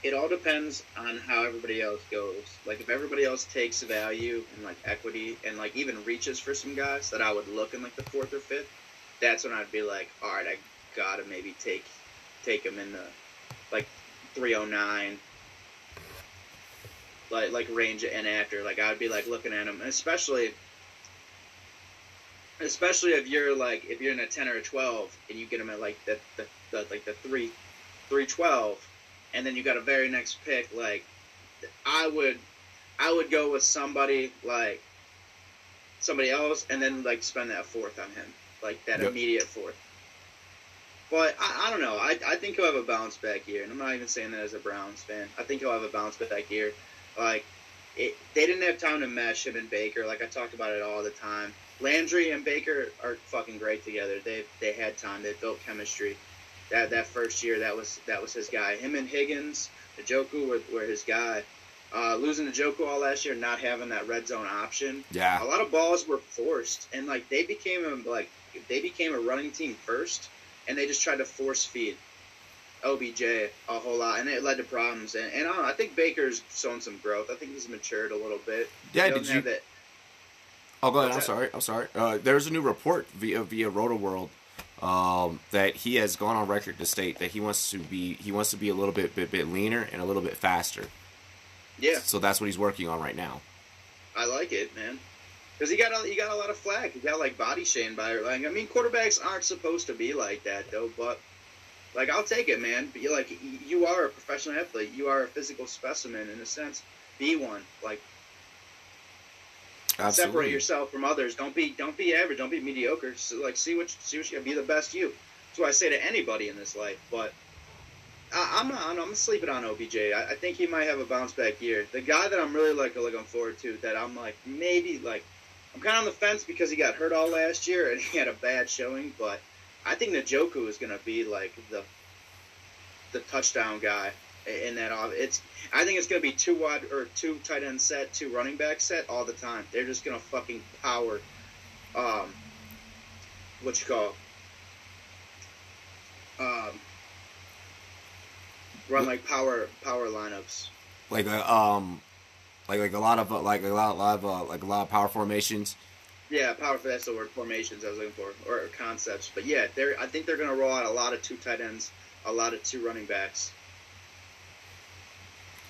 it all depends on how everybody else goes. Like if everybody else takes value and like equity and like even reaches for some guys that I would look in like the fourth or fifth, that's when I'd be like, all right, I gotta maybe take take him in the like 309 like like range and after like I'd be like looking at him especially especially if you're like if you're in a 10 or a 12 and you get him at like the, the, the like the 3 312 and then you got a very next pick like I would I would go with somebody like somebody else and then like spend that fourth on him like that Yep. immediate fourth. But I, I don't know. I, I think he'll have a bounce back year and I'm not even saying that as a Browns fan. I think he'll have a bounce back year. Like it, they didn't have time to mesh him and Baker like I talk about it all the time Landry and Baker are fucking great together. They they had time. They built chemistry. That that first year, that was that was his guy. Him and Higgins, Njoku were, were his guy. Uh, losing Njoku all last year, not having that red zone option. Yeah. A lot of balls were forced, and like they became a like they became a running team first, and they just tried to force feed OBJ a whole lot, and it led to problems. And, and I, don't know, I think Baker's shown some growth. I think he's matured a little bit. Yeah, He did you? that- Oh, go ahead. I'm sorry. I'm sorry. Uh, there's a new report via via Roto World um, that he has gone on record to state that he wants to be he wants to be a little bit bit, bit leaner and a little bit faster. Yeah, So that's what he's working on right now. I like it, man. Because he got a, he got a lot of flack. He got like body shamed by. Like, I mean, quarterbacks aren't supposed to be like that, though. But like, I'll take it, man. But you like, you are a professional athlete. You are a physical specimen in a sense. Be one. Like, separate yourself from others. Don't be don't be average. Don't be mediocre. So, like, see what see what you. Be the best you. That's what I say to anybody in this life. But I, I'm not. I'm, I'm sleeping on OBJ. I, I think he might have a bounce back year. The guy that I'm really like looking forward to, that I'm like maybe like, I'm kind of on the fence because he got hurt all last year and he had a bad showing. But I think Njoku is going to be like the the touchdown guy in that. off- It's I think it's going to be two wide or two tight end set, two running back set all the time. They're just going to fucking power. Um, what you call? Um, run like power power lineups. like a, um, like like a lot of uh, like a lot, lot of uh, like a lot of power formations. Yeah, power. That's the word. Formations I was looking for, or concepts. But yeah, they're. I think they're going to roll out a lot of two tight ends, a lot of two running backs,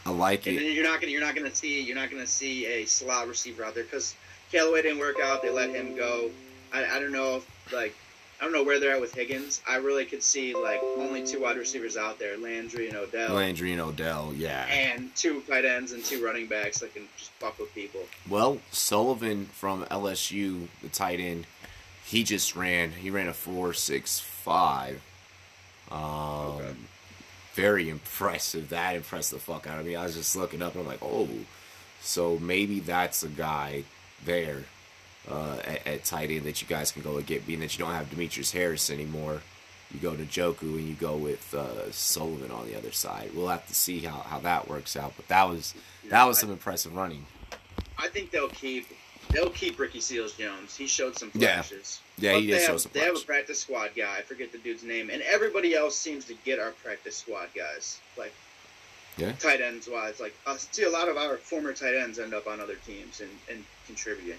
I like and it. then you're not going. to You're not to see. You're not to see a slot receiver out there because Callaway didn't work out. They let him go. I, I don't know if like. I don't know where they're at with Higgins. I really could see like only two wide receivers out there, Landry and Odell, Landry and Odell, yeah. and two tight ends and two running backs that can just fuck with people. Well, Sullivan from LSU, the tight end, he just ran. He ran a four six five. Um, Okay. Very impressive. That impressed the fuck out of me. I was just looking up and I'm like, oh, so maybe that's a guy there uh, at, at tight end that you guys can go and get. Being that you don't have Demetrius Harris anymore, you go to Njoku and you go with uh, Sullivan on the other side. We'll have to see how, how that works out. But that was that was some impressive running. I think they'll keep they'll keep Ricky Seals Jones. He showed some flashes. Yeah, But he did they show have, some They have a practice squad guy. I forget the dude's name, and everybody else seems to get our practice squad guys. Like Yeah. tight ends wise, like I see a lot of our former tight ends end up on other teams and, and contributing.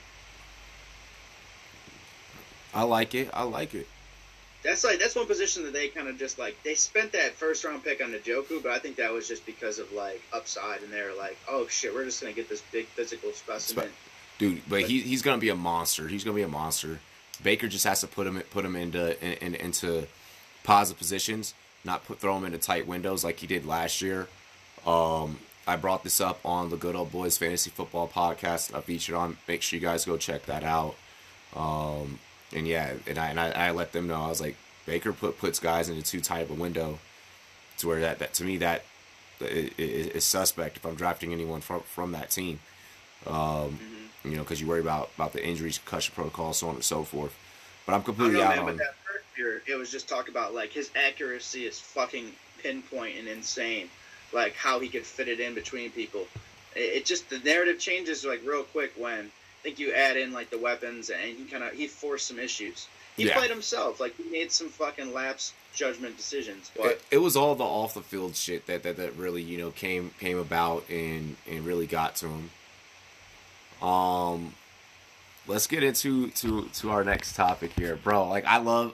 I like it. I like it. That's like that's one position that they kind of just like they spent that first round pick on Njoku, but I think that was just because of like upside, and they're like, oh shit, we're just gonna get this big physical specimen. Dude. But he, he's gonna be a monster. He's gonna be a monster. Baker just has to put him put him into in, in, into positive positions, not put throw him into tight windows like he did last year. Um, I brought this up on the Good Old Boys Fantasy Football podcast. I featured on. Make sure you guys go check that out. Um, and yeah, and I, and I I let them know I was like Baker put puts guys into too tight of a window, to where that, that to me that is suspect if I'm drafting anyone from from that team Mhm. You know, because you worry about about the injuries, concussion protocol, so on and so forth. But I'm completely out on. but that first year, it was just talk about like his accuracy is fucking pinpoint and insane. Like how he could fit it in between people. It, it just the narrative changes like real quick when I think you add in like the weapons and he kind of he forced some issues. He Yeah. played himself like he made some fucking lapse judgment decisions. It, But it was all the off the field shit that, that, that really you know came came about and and really got to him. Um, let's get into to to our next topic here, bro. Like I love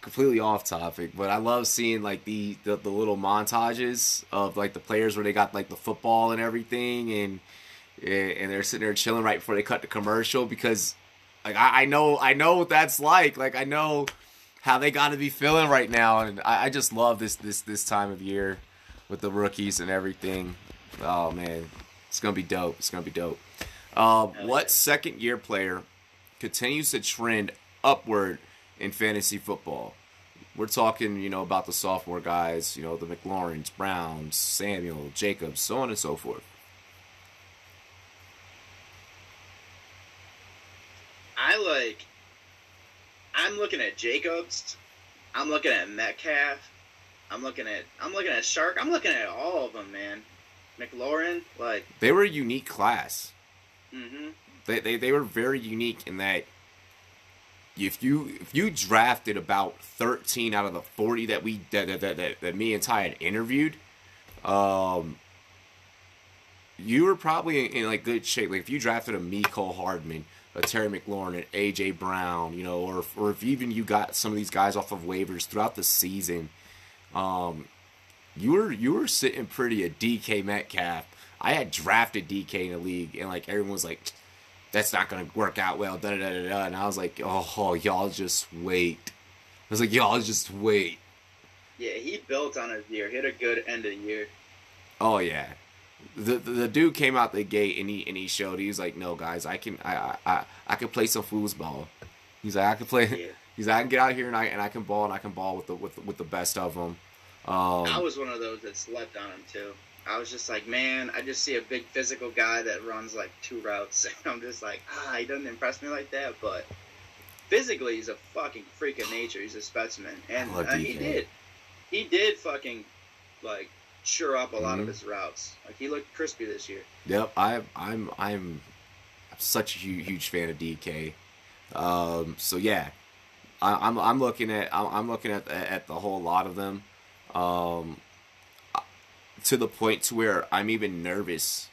completely off topic, but I love seeing like the, the the little montages of like the players where they got like the football and everything, and and they're sitting there chilling right before they cut the commercial because like I, I know I know what that's like. Like I know how they got to be feeling right now, and I, I just love this this this time of year with the rookies and everything. Oh man, it's gonna be dope. It's gonna be dope. Uh, what second year player continues to trend upward in fantasy football? We're talking, you know, about the sophomore guys, you know, the McLaurins, Browns, Samuel, Jacobs, so on and so forth. I like. I'm looking at Jacobs. I'm looking at Metcalf. I'm looking at. I'm looking at Chark. I'm looking at all of them, man. McLaurin, like. They were a unique class. hmm They, they, they were very unique in that if you if you drafted about 13 out of the 40 that we that that, that, that, that me and Ty had interviewed, um, you were probably in, in like good shape. Like if you drafted a Mecole Hardman, a Terry McLaurin, an AJ Brown, you know, or or if even you got some of these guys off of waivers throughout the season, um, you were you were sitting pretty at DK Metcalf. I had drafted DK in the league, and like everyone was like, "That's not gonna work out well." Da da da da. And I was like, "Oh, y'all just wait." I was like, "Y'all just wait." Yeah, he built on his year. Hit a good end of the year. Oh yeah, the, the the dude came out the gate and he and he showed. He was like, "No guys, I can I I I, I can play some foosball." He's like, "I can play." Yeah. He's like, "I can get out here and I and I can ball and I can ball with the with with the best of them." Um, I was one of those that slept on him too. I was just like, man, I just see a big physical guy that runs like two routes, and I'm just like, ah, he doesn't impress me like that. But physically, he's a fucking freak of nature. He's a specimen, and uh, he did, he did fucking like sure up a lot of Mhm. his routes. Like he looked crispy this year. Yep, I, I'm I'm such a huge, huge fan of DK. Um, so yeah, I, I'm I'm looking at I'm, I'm looking at at the whole lot of them, um, to the point to where I'm even nervous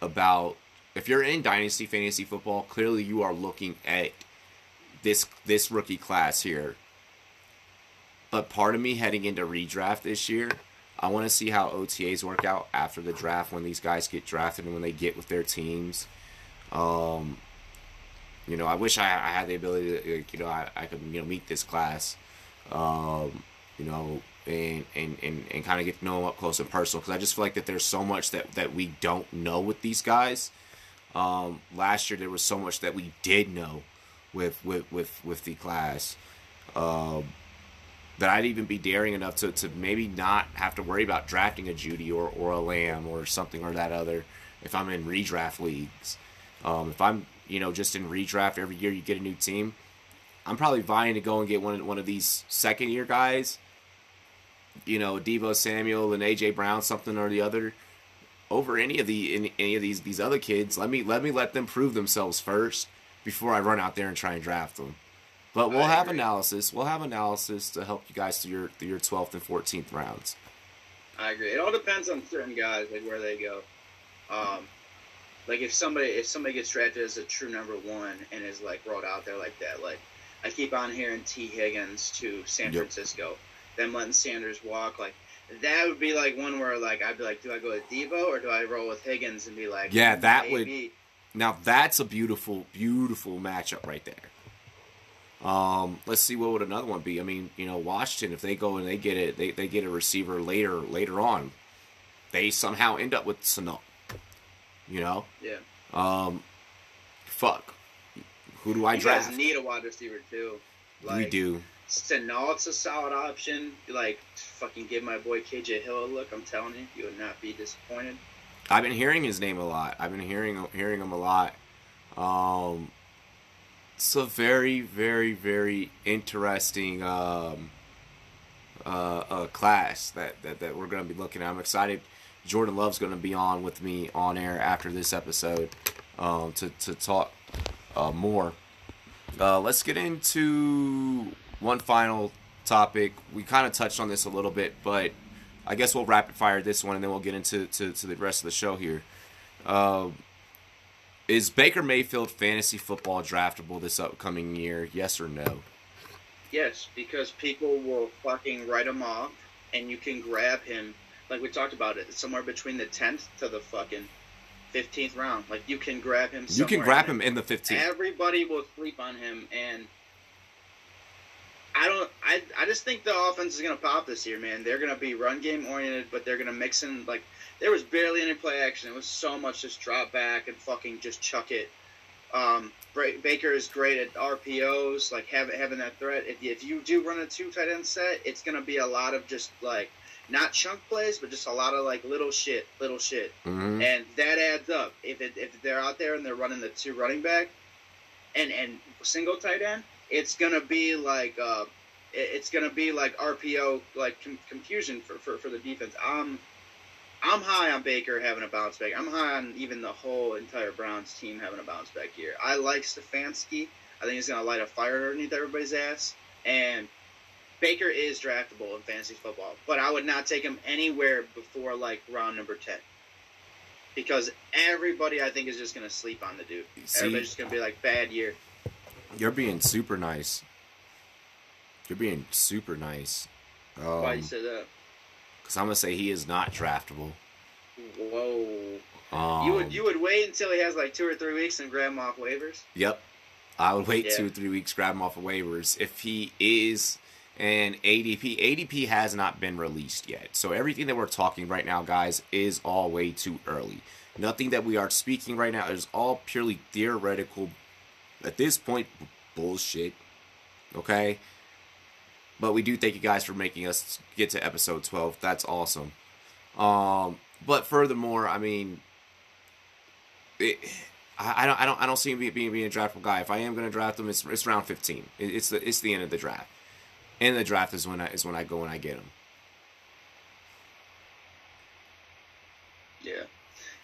about if you're in dynasty fantasy football. Clearly, you are looking at this this rookie class here. But part of me heading into redraft this year, I want to see how OTAs work out after the draft when these guys get drafted and when they get with their teams. Um, you know, I wish I, I had the ability to, you know, I, I could, you know, meet this class, um, you know, and, and, and, and kind of get to know them up close and personal because I just feel like that there's so much that, that we don't know with these guys. Um, last year there was so much that we did know with with with with the class. Um, that I'd even be daring enough to, to maybe not have to worry about drafting a Jeudy or, or a Lamb or something or that other if I'm in redraft leagues. Um, if I'm, you know, just in redraft every year you get a new team, I'm probably vying to go and get one, one of these second year guys, you know, Deebo Samuel and AJ Brown, something or the other, over any of the any, any of these these other kids. Let me let me let them prove themselves first before I run out there and try and draft them. But we'll I have agree. analysis. We'll have analysis to help you guys through your through your twelfth and fourteenth rounds. I agree. It all depends on certain guys, like where they go. Um, like if somebody if somebody gets drafted as a true number one and is like brought out there like that, like I keep on hearing Tee Higgins to San Yep. Francisco, them letting Sanders walk, like that would be like one where like I'd be like, do I go with Deebo or do I roll with Higgins and be like, Yeah, that would- maybe. Now that's a beautiful, beautiful matchup right there. Um, let's see what would another one be. I mean, you know, Washington, if they go and they get it, they, they get a receiver later later on, they somehow end up with Sano. You know, yeah. um, fuck, who do I you draft? guys need a wide receiver too. Like, we do. Shenault's a solid option. Like fucking give my boy KJ Hill a look. I'm telling you, you would not be disappointed. I've been hearing his name a lot. I've been hearing hearing him a lot. Um, it's a very, very, very interesting um, uh, uh, class that, that, that we're going to be looking at. I'm excited. Jordan Love's going to be on with me on air after this episode um, to, to talk uh, more. Uh, let's get into one final topic. We kind of touched on this a little bit, but I guess we'll rapid fire this one and then we'll get into to, to the rest of the show here. Uh, is Baker Mayfield fantasy football draftable this upcoming year? Yes or no? Yes, because people will fucking write him off, and you can grab him. Like we talked about it, somewhere between the tenth to the fucking fifteenth round. Like you can grab him. You can grab him in the 15th. Everybody will sleep on him, and I don't. I I just think the offense is gonna pop this year, man. They're gonna be run game oriented, but they're gonna mix in like there was barely any play action. It was so much just drop back and fucking just chuck it. Um, Baker is great at RPOs, like having having that threat. If you, if you do run a two tight end set, it's gonna be a lot of just like not chunk plays, but just a lot of like little shit, little shit Mhm. and that adds up. If it, if they're out there and they're running the two running back and and single tight end, it's gonna be like uh, it's gonna be like RPO like com- confusion for, for, for the defense. I'm I'm high on Baker having a bounce back. I'm high on even the whole entire Browns team having a bounce back year. I like Stefanski. I think he's gonna light a fire underneath everybody's ass and. Baker is draftable in fantasy football, but I would not take him anywhere before like round number ten because everybody I think is just gonna sleep on the dude. See, Everybody's just gonna be like bad year. You're being super nice. You're being super nice. Why you Um, say that? Because I'm gonna say he is not draftable. Whoa! Um, you would you would wait until he has like two or three weeks and grab him off waivers. Yep. I would wait Yeah. two or three weeks, grab him off of waivers. If he is an ADP, ADP has not been released yet. So everything that we're talking right now, guys, is all way too early. Nothing that we are speaking right now is all purely theoretical, at this point, bullshit. Okay? But we do thank you guys for making us get to episode 12. That's awesome. Um, but furthermore, I mean, it, I, don't, I don't, I don't see him being, being, a draftable guy. If I am going to draft him, it's, it's round 15. It, it's the, it's the end of the draft. End of the draft is when I, is when I go and I get him. Yeah,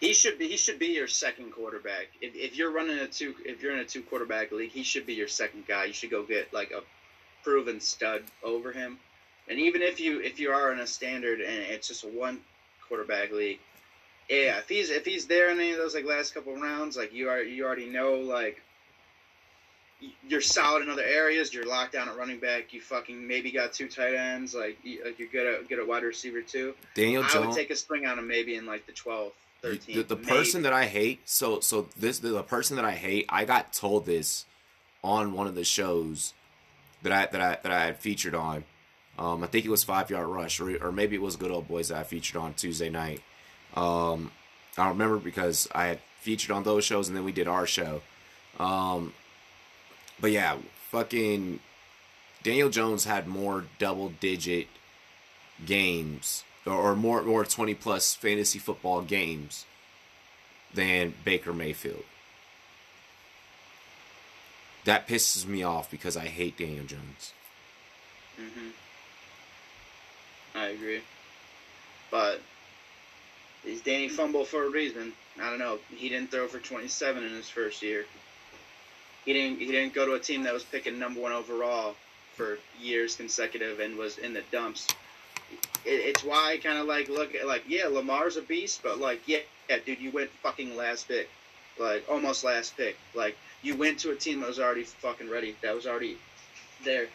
he should be he should be your second quarterback. If, if you're running a two if you're in a two quarterback league, he should be your second guy. You should go get like a proven stud over him. And even if you if you are in a standard and it's just a one quarterback league, yeah, if he's if he's there in any of those like last couple rounds, like you are you already know like you're solid in other areas. You're locked down at running back. You fucking maybe got two tight ends. Like, you, like you're good at good at wide receiver too. Daniel I would take a swing on him maybe in like the 12th, 13th. the, the person that I hate, so so this the, the person that I hate, I got told this on one of the shows that I that I that I had featured on. Um, I think it was Five Yard Rush, or or maybe it was Good Old Boys that I featured on Tuesday night. Um, I don't remember because I had featured on those shows and then we did our show. Um, but yeah, fucking Daniel Jones had more double digit games or, or more more 20 plus fantasy football games than Baker Mayfield. That pisses me off because I hate Daniel Jones. hmm I agree. But is Danny fumble for a reason? I don't know. He didn't throw for 27 in his first year. He didn't. He didn't go to a team that was picking number one overall for years consecutive and was in the dumps. It, it's why I kind of like look at like yeah, Lamar's a beast, but like yeah, yeah, dude, you went fucking last pick, like almost last pick. Like you went to a team that was already fucking ready, that was already there.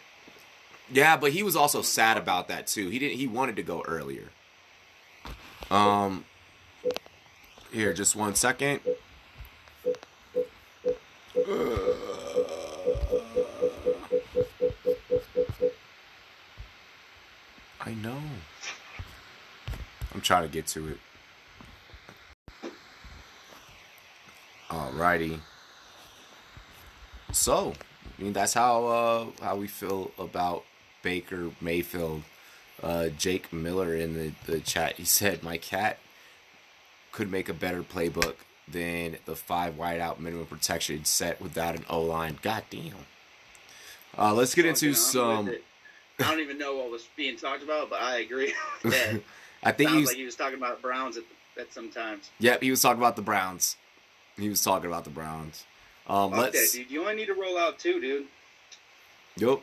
Yeah, but he was also sad about that too. He didn't. He wanted to go earlier. Um. Here, just one second. I know. I'm trying to get to it. Alrighty. So, I mean, that's how uh, how we feel about Baker Mayfield. Uh, Jake Miller in the, the chat, he said, My cat could make a better playbook than the five wideout minimum protection set without an O line. God damn. Uh, let's get into Fucking, some. I don't even know what was being talked about, but I agree. I think sounds he's. like he was talking about Browns at, at some times. Yep, he was talking about the Browns. He was talking about the Browns. Um, Fuck let's. dude. You only need to roll out two, dude. Yup.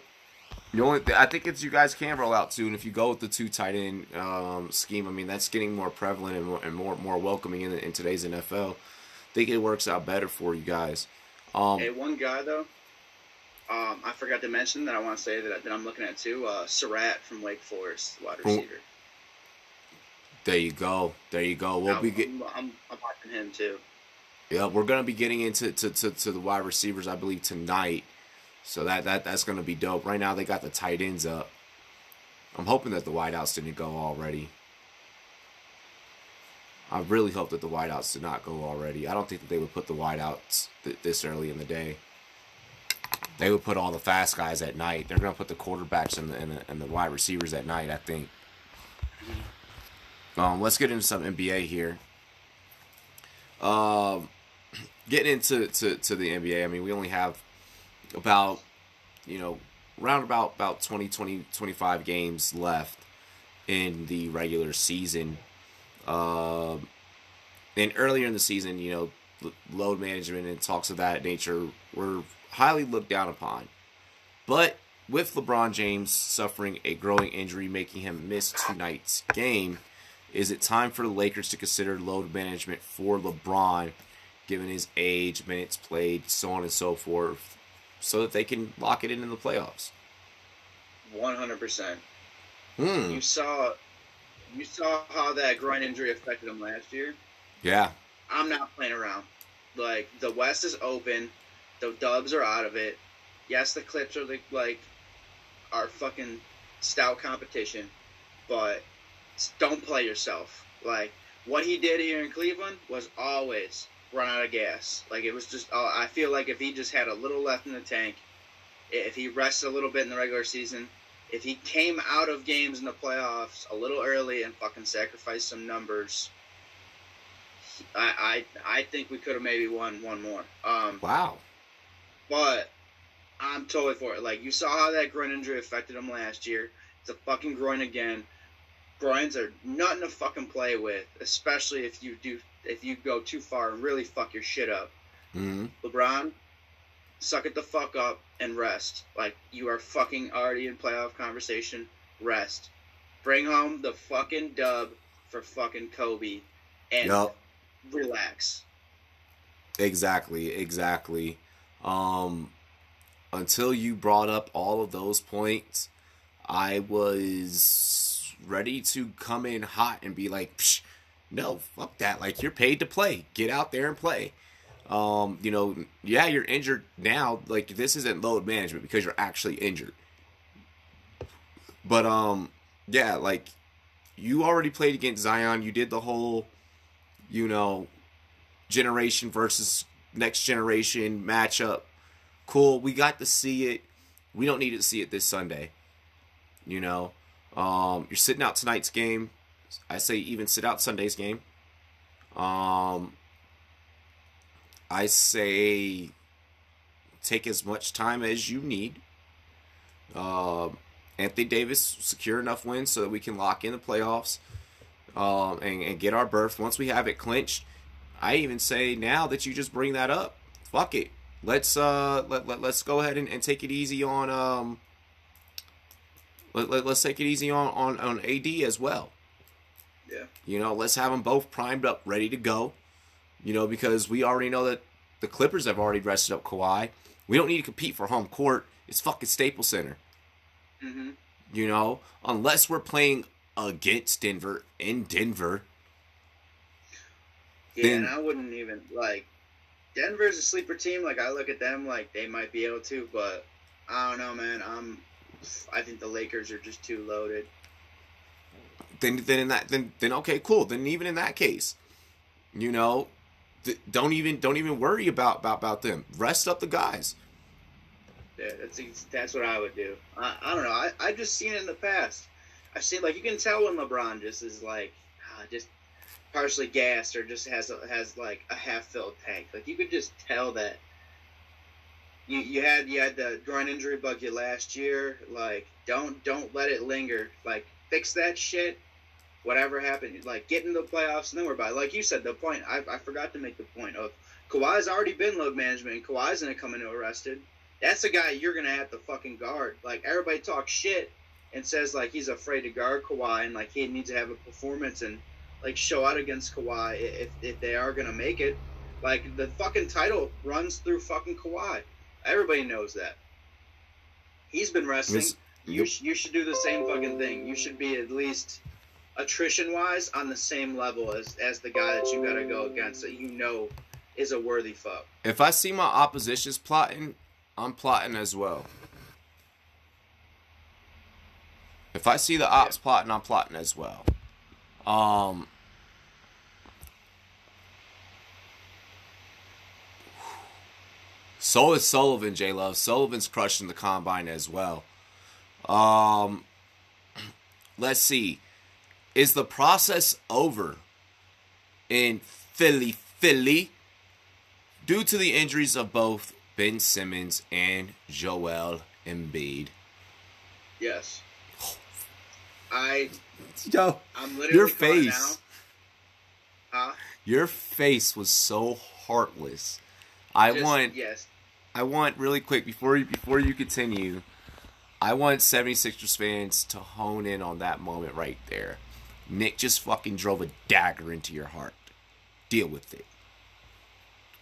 The only th- I think it's you guys can roll out too, and if you go with the two tight end um, scheme, I mean that's getting more prevalent and more and more, more welcoming in, in today's NFL. I think it works out better for you guys. Um, hey, one guy though, um, I forgot to mention that I want to say that, that I'm looking at too. Uh, Surratt from Wake Forest, wide receiver. There you go. There you go. We'll I'm, be get, I'm, I'm, I'm watching him too. yeah, we're gonna be getting into to, to, to the wide receivers, I believe tonight. So that that that's gonna be dope. Right now they got the tight ends up. I'm hoping that the wideouts didn't go already. I really hope that the wideouts did not go already. I don't think that they would put the wideouts th- this early in the day. They would put all the fast guys at night. They're gonna put the quarterbacks and the, and the, and the wide receivers at night. I think. Um, let's get into some NBA here. Um, getting into to, to the NBA, I mean, we only have about, you know, around about about 20, 20, 25 games left in the regular season. Um, and earlier in the season, you know, load management and talks of that nature were highly looked down upon. But with LeBron James suffering a growing injury, making him miss tonight's game, is it time for the Lakers to consider load management for LeBron, given his age, minutes played, so on and so forth, so that they can lock it in in the playoffs? One hundred percent. Hmm. You saw, you saw how that groin injury affected him last year. Yeah. I'm not playing around. Like the West is open, the Dubs are out of it. Yes, the Clips are the, like our fucking stout competition, but don't play yourself. Like what he did here in Cleveland was always run out of gas. Like it was just. Uh, I feel like if he just had a little left in the tank, if he rested a little bit in the regular season, if he came out of games in the playoffs a little early and fucking sacrificed some numbers, I I, I think we could have maybe won one more. Um, Wow. but I'm totally for it. Like you saw how that groin injury affected him last year. It's a fucking groin again. Groins are nothing to fucking play with, especially if you do if you go too far and really fuck your shit up. hmm LeBron, suck it the fuck up and rest. Like you are fucking already in playoff conversation. Rest. Bring home the fucking dub for fucking Kobe and Yup. relax. Exactly, exactly. Um, until you brought up all of those points, I was ready to come in hot and be like, "No, fuck that! Like you're paid to play. Get out there and play." Um, you know, yeah, you're injured now. Like this isn't load management because you're actually injured. But um, yeah, like you already played against Zion. You did the whole, you know, generation versus next generation matchup. Cool. We got to see it. We don't need to see it this Sunday. You know, um, you're sitting out tonight's game. I say even sit out Sunday's game. Um, I say take as much time as you need. Um, Anthony Davis secure enough wins so that we can lock in the playoffs um, and, and get our berth. Once we have it clinched, I even say now that you just bring that up, fuck it. Let's uh let, let let's go ahead and, and take it easy on um let, let, let's take it easy on, on on AD as well. Yeah. You know, let's have them both primed up, ready to go. You know, because we already know that the Clippers have already rested up Kawhi. We don't need to compete for home court. It's fucking Staples Center. Mm-hmm. You know, unless we're playing against Denver in Denver. Yeah, Then- and I wouldn't even like Denver's a sleeper team. Like I look at them like they might be able to, but I don't know, man. I'm I think the Lakers are just too loaded. then then in that then then okay cool then even in that case you know th- don't even don't even worry about about about them rest up the guys Yeah, that's that's what I would do. I, I don't know. I I just seen it in the past. I've seen like you can tell when LeBron just is like ah, just partially gassed or just has a, has like a half filled tank. Like you could just tell that. You, you had you had the groin injury bug you last year. Like don't don't let it linger. Like fix that shit. Whatever happened, like get into the playoffs and then we're by. Like you said, the point I, I forgot to make the point of Kawhi's already been load management. and Kawhi's gonna come into arrested That's a guy you're gonna have to fucking guard. Like everybody talks shit and says like he's afraid to guard Kawhi and like he needs to have a performance and like show out against Kawhi if, if they are gonna make it. Like the fucking title runs through fucking Kawhi. Everybody knows that. He's been wrestling. It's- You sh- you should do the same fucking thing. You should be at least attrition wise on the same level as as the guy that you gotta go against that you know is a worthy foe. If I see my oppositions plotting, I'm plotting as well. If I see the ops plotting, I'm plotting as well. Um. So is Sullivan, J Love. Sullivan's crushing the combine as well. Um, let's see. Is the process over in Philly, Philly? due to the injuries of both Ben Simmons and Joel Embiid. Yes. I Yo, I'm literally your face. Huh? your face was so heartless. I Just- want, yes. I want really quick before you before you continue. I want 76ers fans to hone in on that moment right there. Nick just fucking drove a dagger into your heart. Deal with it.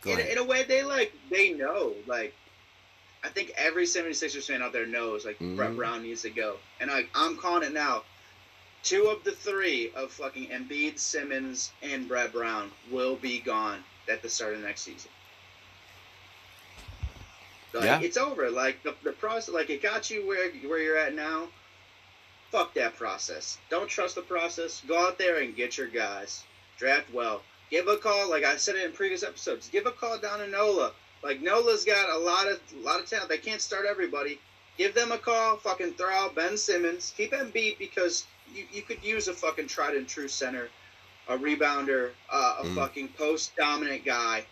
Go in, ahead. in a way they like they know like i think every 76ers fan out there knows like Mhm. brett brown needs to go and I, i'm calling it now two of the three of fucking Embiid, simmons and brett brown will be gone at the start of the next season like, Yeah. it's over. Like the, the process like it got you where where you're at now. Fuck that process. Don't trust the process. Go out there and get your guys. Draft well. Give a call like i said it in previous episodes give a call down to nola. Like nola's got a lot of a lot of talent. They can't start everybody. Give them a call fucking throw out ben simmons. Keep him beat because you, you could use a fucking tried and true center a rebounder uh, a Mm. fucking post dominant guy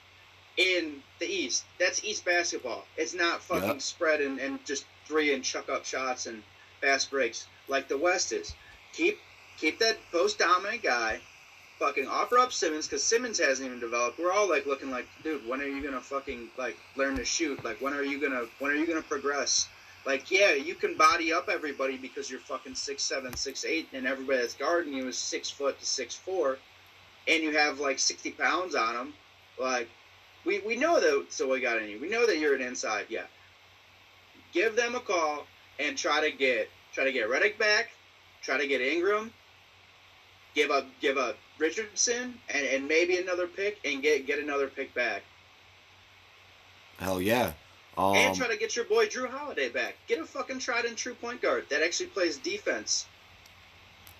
in the east that's east basketball it's not fucking Yep. spread and, and just three and chuck up shots and fast breaks like the west is keep keep that post dominant guy fucking offer up Simmons because Simmons hasn't even developed. We're all like looking like, dude, when are you gonna fucking like learn to shoot? Like when are you gonna when are you gonna progress? Like yeah, you can body up everybody because you're fucking six seven, six eight, and everybody that's guarding you is six foot to six four, and you have like sixty pounds on them. Like we we know that so we got in you. We know that you're an inside. Yeah, give them a call and try to get try to get Redick back. Try to get Ingram. Give up give up Richardson and, and maybe another pick and get get another pick back. Hell yeah. Um, and try to get your boy Jrue Holiday back. Get a fucking tried and true point guard that actually plays defense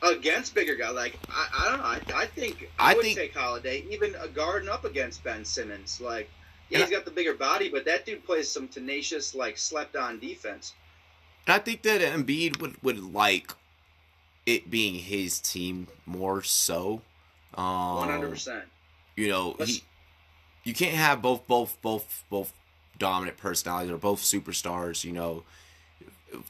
against bigger guy. Like I, I don't know. I, I think I, I would think- take Holiday even a guarding up against Ben Simmons. Like yeah, he's got the bigger body, but that dude plays some tenacious like slept on defense. I think that Embiid would, would like it being his team more so. Um, One hundred percent. You know, Let's- he, you can't have both both both both dominant personalities or both superstars. You know,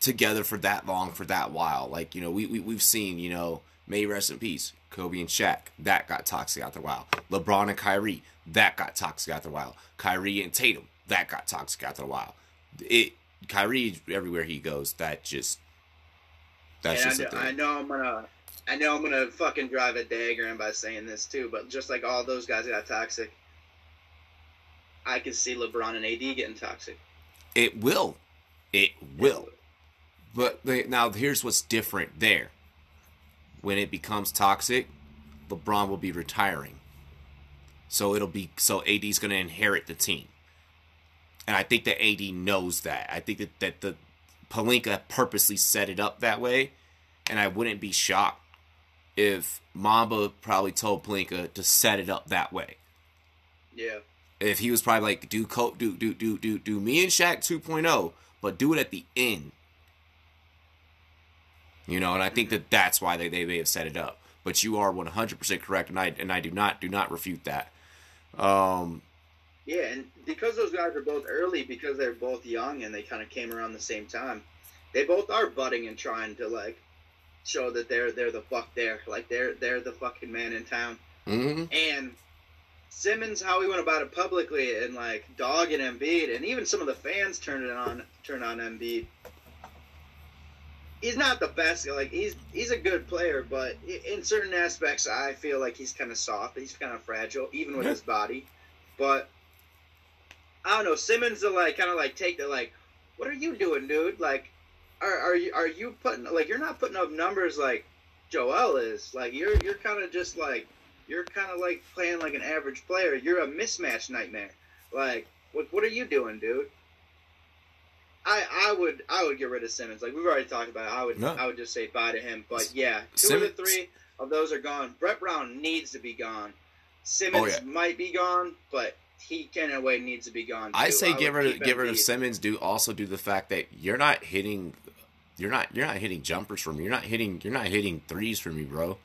together for that long for that while. Like you know, we, we we've seen you know, may rest in peace, Kobe and Shaq. That got toxic after a while. LeBron and Kyrie. That got toxic after a while. Kyrie and Tatum. That got toxic after a while. It Kyrie everywhere he goes. That just that's and just I, a know, thing. I know I'm gonna, I know I'm gonna fucking drive a dagger in by saying this too. But just like all those guys got toxic, I can see LeBron and AD getting toxic. It will. It will. But the, now here's what's different there. When it becomes toxic, LeBron will be retiring. So it'll be so AD's going to inherit the team. And I think that AD knows that. I think that, that the Pelinka purposely set it up that way. And I wouldn't be shocked if Mamba probably told Pelinka to set it up that way Yeah, if he was probably like do do do do do do me and Shaq 2.0, but do it at the end. You know, and I think that that's why they, they may have set it up. But you are 100% correct, and I and I do not do not refute that. Um, yeah, and because those guys are both early, because they're both young and they kind of came around the same time, they both are budding and trying to like show that they're they're the fuck there, like they're they're the fucking man in town. mhm. And Simmons, how he went about it publicly and like dogging Embiid, and even some of the fans turned it on, turned on Embiid. He's not the best. Like he's he's a good player, but in certain aspects, I feel like he's kind of soft. He's kind of fragile, even with his body. But I don't know. Simmons to like kind of like take the like, what are you doing, dude? Like, are are you are you putting like you're not putting up numbers like Joel is. Like you're you're kind of just like you're kind of like playing like an average player. You're a mismatch nightmare. Like what what are you doing, dude? I I would I would get rid of Simmons. Like we've already talked about. It. I would no. I would just say bye to him. But yeah, two Simmons. of the three of those are gone. Brett Brown needs to be gone. Simmons oh, yeah. might be gone, but he can in a way needs to be gone. Too. I say I get rid of get rid of Simmons. Do also do the fact that you're not hitting, you're not you're not hitting jumpers from me. You're not hitting you're not hitting threes for me, bro.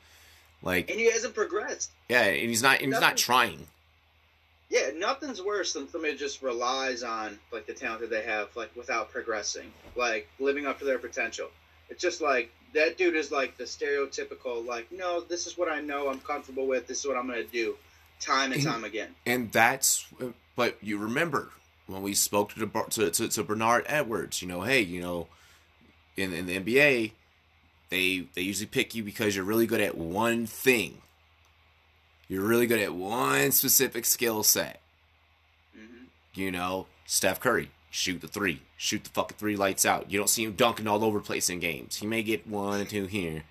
Like and he hasn't progressed. Yeah, and he's not and he's not trying. Yeah, nothing's worse than somebody just relies on like the talent that they have, like without progressing, like living up to their potential. It's just like that dude is like the stereotypical, like, no, this is what I know I'm comfortable with. This is what I'm gonna do time and, and time again. And that's, but you remember when we spoke to, to, to, to Bernard Edwards, you know, hey, you know, in, in the NBA, they they usually pick you because you're really good at one thing. You're really good at one specific skill set. Mm-hmm. You know, Steph Curry, shoot the three, shoot the fucking three lights out. You don't see him dunking all over the place in games. He may get one or two here.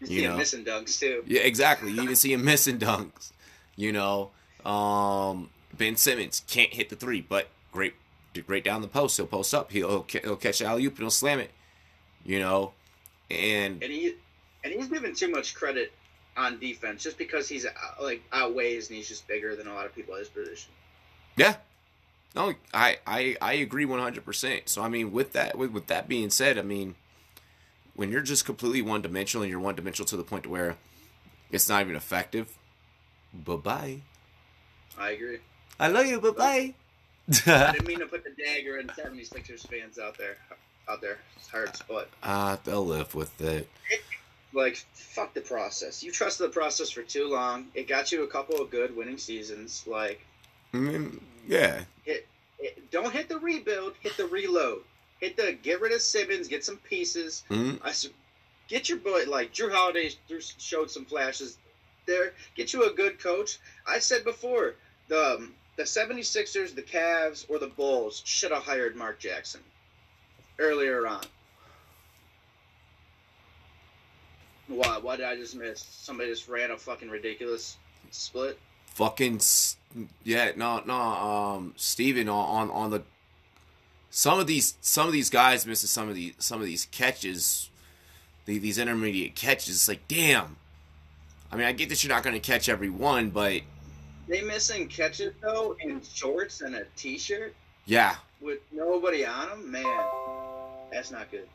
You, you know, missing dunks too. Yeah, exactly. You even see him missing dunks. You know, um, Ben Simmons can't hit the three, but great, great down the post. He'll post up. He'll he'll catch alley oop and he'll slam it. You know, and and he and he's given too much credit on defense just because he's uh, like outweighs and he's just bigger than a lot of people at his position. Yeah. No, I, I, I agree 100%. So, I mean, with that, with, with that being said, I mean, when you're just completely one dimensional and you're one dimensional to the point where it's not even effective, Bye bye. I agree. I love you. Bye bye. I didn't mean to put the dagger in 76ers fans out there. Out there. It's hard spot. Ah, uh, they'll live with it. Like, fuck the process. You trusted the process for too long. It got you a couple of good winning seasons. Like, I mean, yeah. Hit, don't hit the rebuild. Hit the reload. Hit the get rid of Simmons. Get some pieces. Mm-hmm. I, get your boy like Jrue Holiday showed some flashes there, get you a good coach. I said before, the um, the 76ers, the Cavs, or the Bulls should have hired Mark Jackson earlier on. Why? Why did I just miss? Somebody just ran a fucking ridiculous split. Fucking yeah, no, no. Um, Steven on, on on the some of these some of these guys missing some of these some of these catches, the, these intermediate catches. It's like damn, I mean, I get that you're not going to catch every one, but they missing catches though in shorts and a t-shirt. Yeah, with nobody on them, man, that's not good.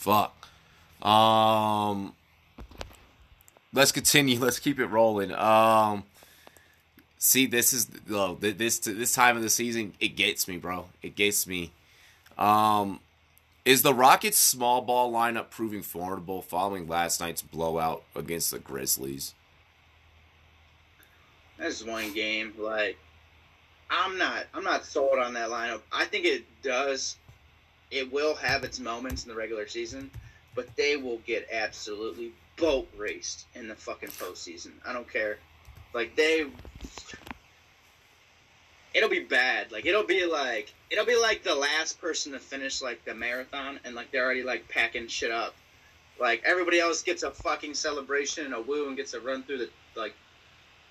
Fuck. Um, let's continue. Let's keep it rolling. Um, see, this is oh, this this time of the season, it gets me, bro. It gets me. Um, is the Rockets' small ball lineup proving formidable following last night's blowout against the Grizzlies? That's one game. Like, I'm not, I'm not sold on that lineup. I think it does, it will have its moments in the regular season, but they will get absolutely boat raced in the fucking postseason. I don't care. Like they, it'll be bad. Like it'll be like it'll be like the last person to finish like the marathon, and like they're already like packing shit up. Like everybody else gets a fucking celebration and a woo and gets a run through the like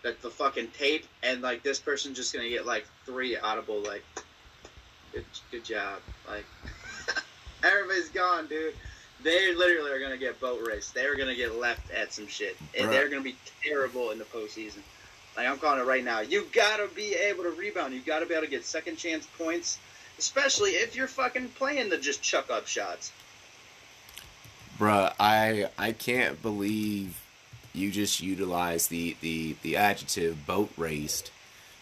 the, the fucking tape, and like this person's just gonna get like three audible like good good job. Like everybody's gone, dude. They literally are gonna get boat raced. They're gonna get left at some shit, and right. they're gonna be terrible in the postseason. Like I'm calling it right now. You gotta be able to rebound. You gotta be able to get second chance points, especially if you're fucking playing the just chuck up shots. Bruh, I I can't believe you just utilized the the the adjective boat raced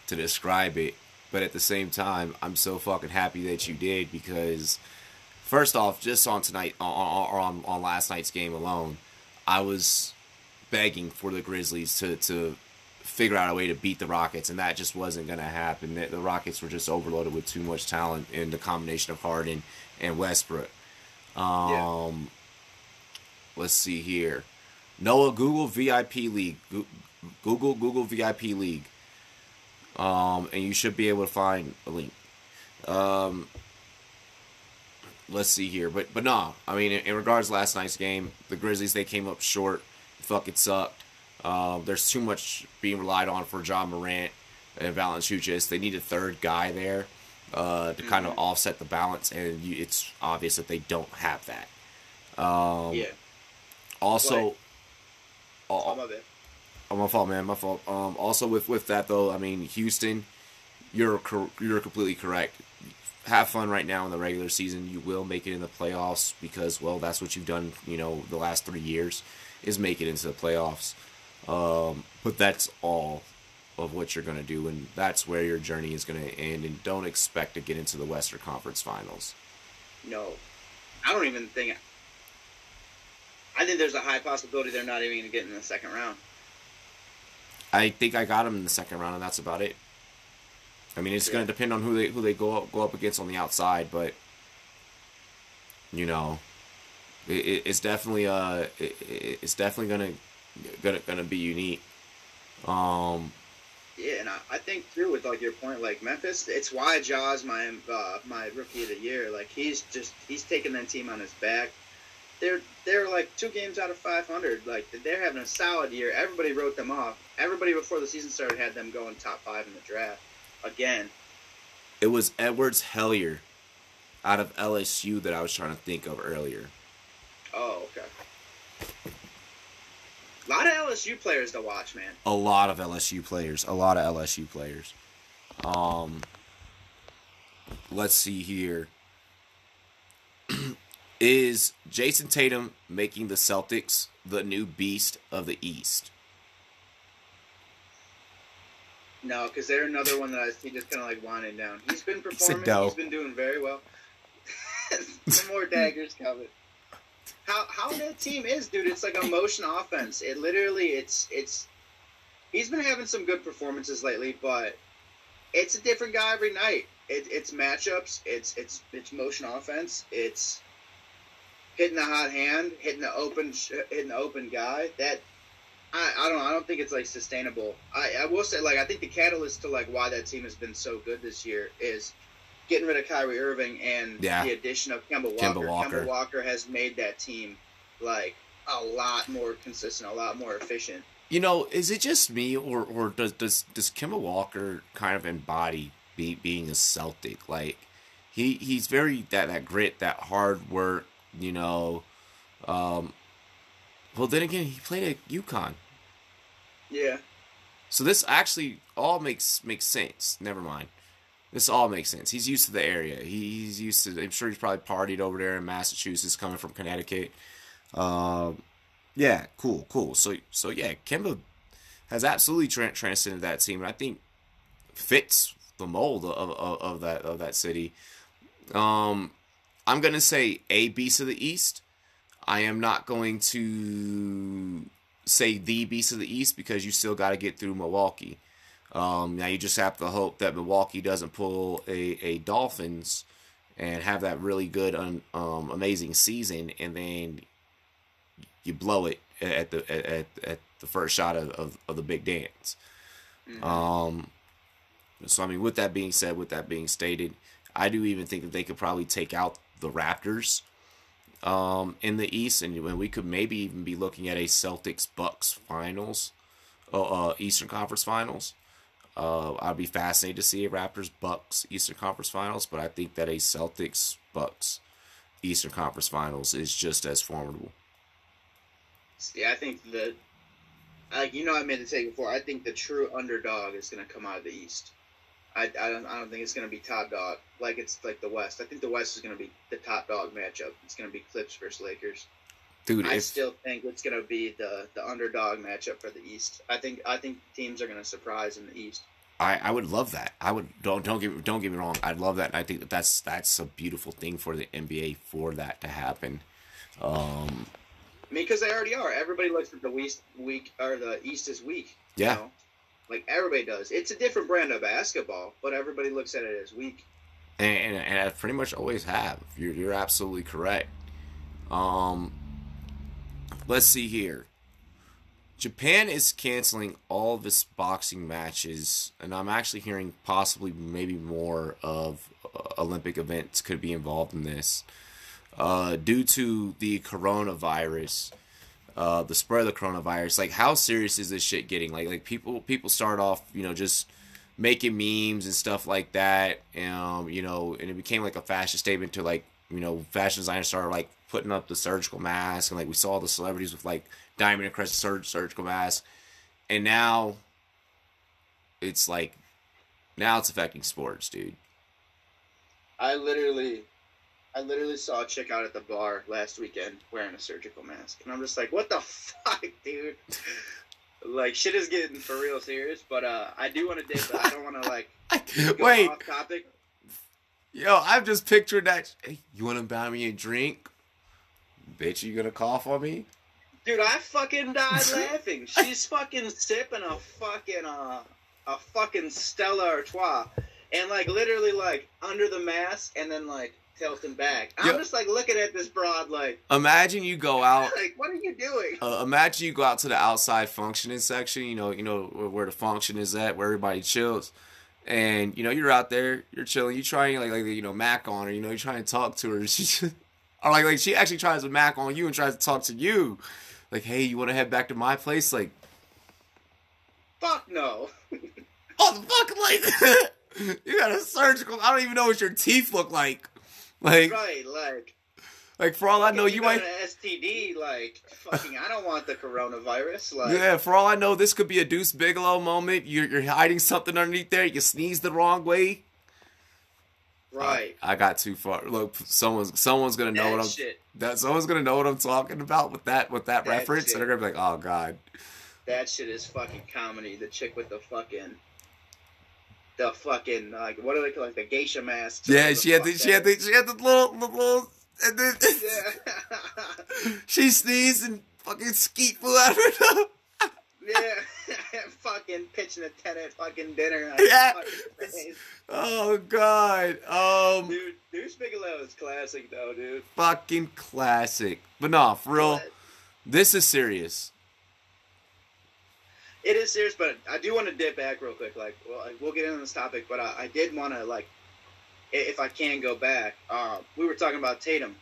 to describe it. But at the same time, I'm so fucking happy that you did because first off, just on tonight on on, on last night's game alone, I was begging for the Grizzlies to to figure out a way to beat the Rockets, and that just wasn't going to happen. The, the, Rockets were just overloaded with too much talent in the combination of Harden and Westbrook. Um, yeah. Let's see here. Noah, Google VIP League. Google Google VIP League. Um, and you should be able to find a link. Um, let's see here, but but no, I mean, in, in regards to last night's game, the Grizzlies they came up short. Fucking sucked. Uh, there's too much being relied on for John Morant and Valanciunas. They need a third guy there uh, to mm-hmm. kind of mm-hmm. offset the balance, and you, it's obvious that they don't have that. Um, yeah. Also, oh, my bad. Oh, my fault, man. My fault. Um, also, with with that though, I mean, Houston, you're you're completely correct. Have fun right now in the regular season. You will make it in the playoffs because, well, that's what you've done. You know, the last three years is make it into the playoffs. Um, but that's all of what you're going to do, and that's where your journey is going to end. And don't expect to get into the Western Conference Finals. No, I don't even think. I think there's a high possibility they're not even going to get in the second round. I think I got them in the second round, and that's about it. I mean, it's yeah. going to depend on who they who they go up, go up against on the outside, but you know, it, it's definitely uh, it, it's definitely going to gonna gonna be unique. Um, yeah, and I, I think too with like your point, like Memphis, it's why Ja's my uh, my rookie of the year. Like he's just he's taking that team on his back. They're they're like two games out of 500. Like they're having a solid year. Everybody wrote them off. Everybody before the season started had them going top five in the draft. Again, it was Edwards Hellier out of LSU that I was trying to think of earlier. Oh, okay. A lot of LSU players to watch, man. A lot of LSU players. A lot of LSU players. Um, let's see here. Is Jayson Tatum making the Celtics the new beast of the East? No, because they're another one that I see just kind of like winding down. He's been performing. He He's been doing very well. Some more daggers coming how how that team is, dude. It's like a motion offense. It literally, it's it's. He's been having some good performances lately, but it's a different guy every night. It, it's matchups. It's it's it's motion offense. It's hitting the hot hand, hitting the open, hitting the open guy. That I, I don't I don't think it's like sustainable. I, I will say like I think the catalyst to like why that team has been so good this year is getting rid of Kyrie Irving and yeah. the addition of Kemba Walker. Kemba Walker. Kemba Walker has made that team like a lot more consistent, a lot more efficient. You know, is it just me, or or does does does Kemba Walker kind of embody be, being a Celtic? Like he he's very that that grit, that hard work. You know, um, well then again, he played at UConn. Yeah. So this actually all makes makes sense. Never mind. This all makes sense. He's used to the area. He's used to. I'm sure he's probably partied over there in Massachusetts, coming from Connecticut. Um, yeah, cool, cool. So, so yeah, Kemba has absolutely tra- transcended that team, and I think fits the mold of, of, of that of that city. Um, I'm gonna say a beast of the East. I am not going to say the beast of the East because you still got to get through Milwaukee. Um, now you just have to hope that Milwaukee doesn't pull a, a Dolphins and have that really good, un, um, amazing season, and then you blow it at the at, at the first shot of, of, of the big dance. Mm-hmm. Um, so I mean, with that being said, with that being stated, I do even think that they could probably take out the Raptors um, in the East, and we could maybe even be looking at a Celtics Bucks finals, uh, uh, Eastern Conference Finals. Uh, I'd be fascinated to see a Raptors Bucks Eastern Conference Finals, but I think that a Celtics Bucks Eastern Conference Finals is just as formidable. Yeah, I think that, like you know, I made the take before. I think the true underdog is going to come out of the East. I, I don't I don't think it's going to be top dog like it's like the West. I think the West is going to be the top dog matchup. It's going to be Clips versus Lakers. Dude, I if, still think it's going to be the the underdog matchup for the East. I think I think teams are going to surprise in the East. I, I would love that. I would don't don't get don't get me wrong. I'd love that. And I think that that's that's a beautiful thing for the NBA for that to happen. Um, I mean, because they already are. Everybody looks at the West week or the East is weak. you Yeah. know? Like everybody does. It's a different brand of basketball, but everybody looks at it as weak. and, and, and I pretty much always have. You're, you're absolutely correct. Um, let's see here. Japan is canceling all of its boxing matches, and I'm actually hearing possibly maybe more of uh, Olympic events could be involved in this uh, due to the coronavirus. Uh, the spread of the coronavirus, like how serious is this shit getting? Like, like people people start off, you know, just making memes and stuff like that. Um, you know, and it became like a fashion statement to like, you know, fashion designers started like putting up the surgical mask and like we saw the celebrities with like diamond and crescent sur- surgical mask. And now it's like now it's affecting sports, dude. I literally, I literally saw a chick out at the bar last weekend wearing a surgical mask, and I'm just like, what the fuck, dude? like shit is getting for real serious. But uh, I do want to dip. but I don't want to like go Wait, off topic. yo, I'm just picturing that. Hey, you want to buy me a drink? Bitch, you gonna cough on me? Dude, I fucking died laughing. She's fucking sipping a fucking uh, a fucking Stella Artois, and like literally like under the mask, and then like tilting back. I'm just like looking at this broad, like, Imagine you go out like what are you doing? uh, imagine you go out to the outside functioning section, you know, you know where, the function is at, where everybody chills, and you know you're out there, you're chilling, you trying like like you know mac on her, you know, you're trying to talk to her, she or like like she actually tries to mac on you and tries to talk to you, like hey, you want to head back to my place, like Fuck no. oh the fuck, like you got a surgical, I don't even know what your teeth look like, like Right, like. like for all I know you got might. an STD. Like, fucking, I don't want the coronavirus. Like, Yeah, for all I know, this could be a Deuce Bigalow moment. You're, you're hiding something underneath there. You sneeze the wrong way. right. I, I got too far. Look, someone's someone's gonna know that what I'm. shit. That someone's gonna know what I'm talking about with that with that, That reference, shit. and they're gonna be like, "Oh God." That shit is fucking comedy. The chick with the fucking. The fucking like what do they call like the geisha mask? Yeah, she had the she had the she had the little the little, and then Yeah. she sneezed and fucking skeet flew out of her nose. yeah. fucking pitching a tent at fucking dinner. Yeah. Oh God. Um, Dude, Deuce Bigalow is classic though, dude. fucking classic. But no, for real, But this is serious. It is serious, but I do want to dip back real quick. Like, well, like, we'll get into this topic, but I, I did want to like, if I can go back. Uh, we were talking about Tatum.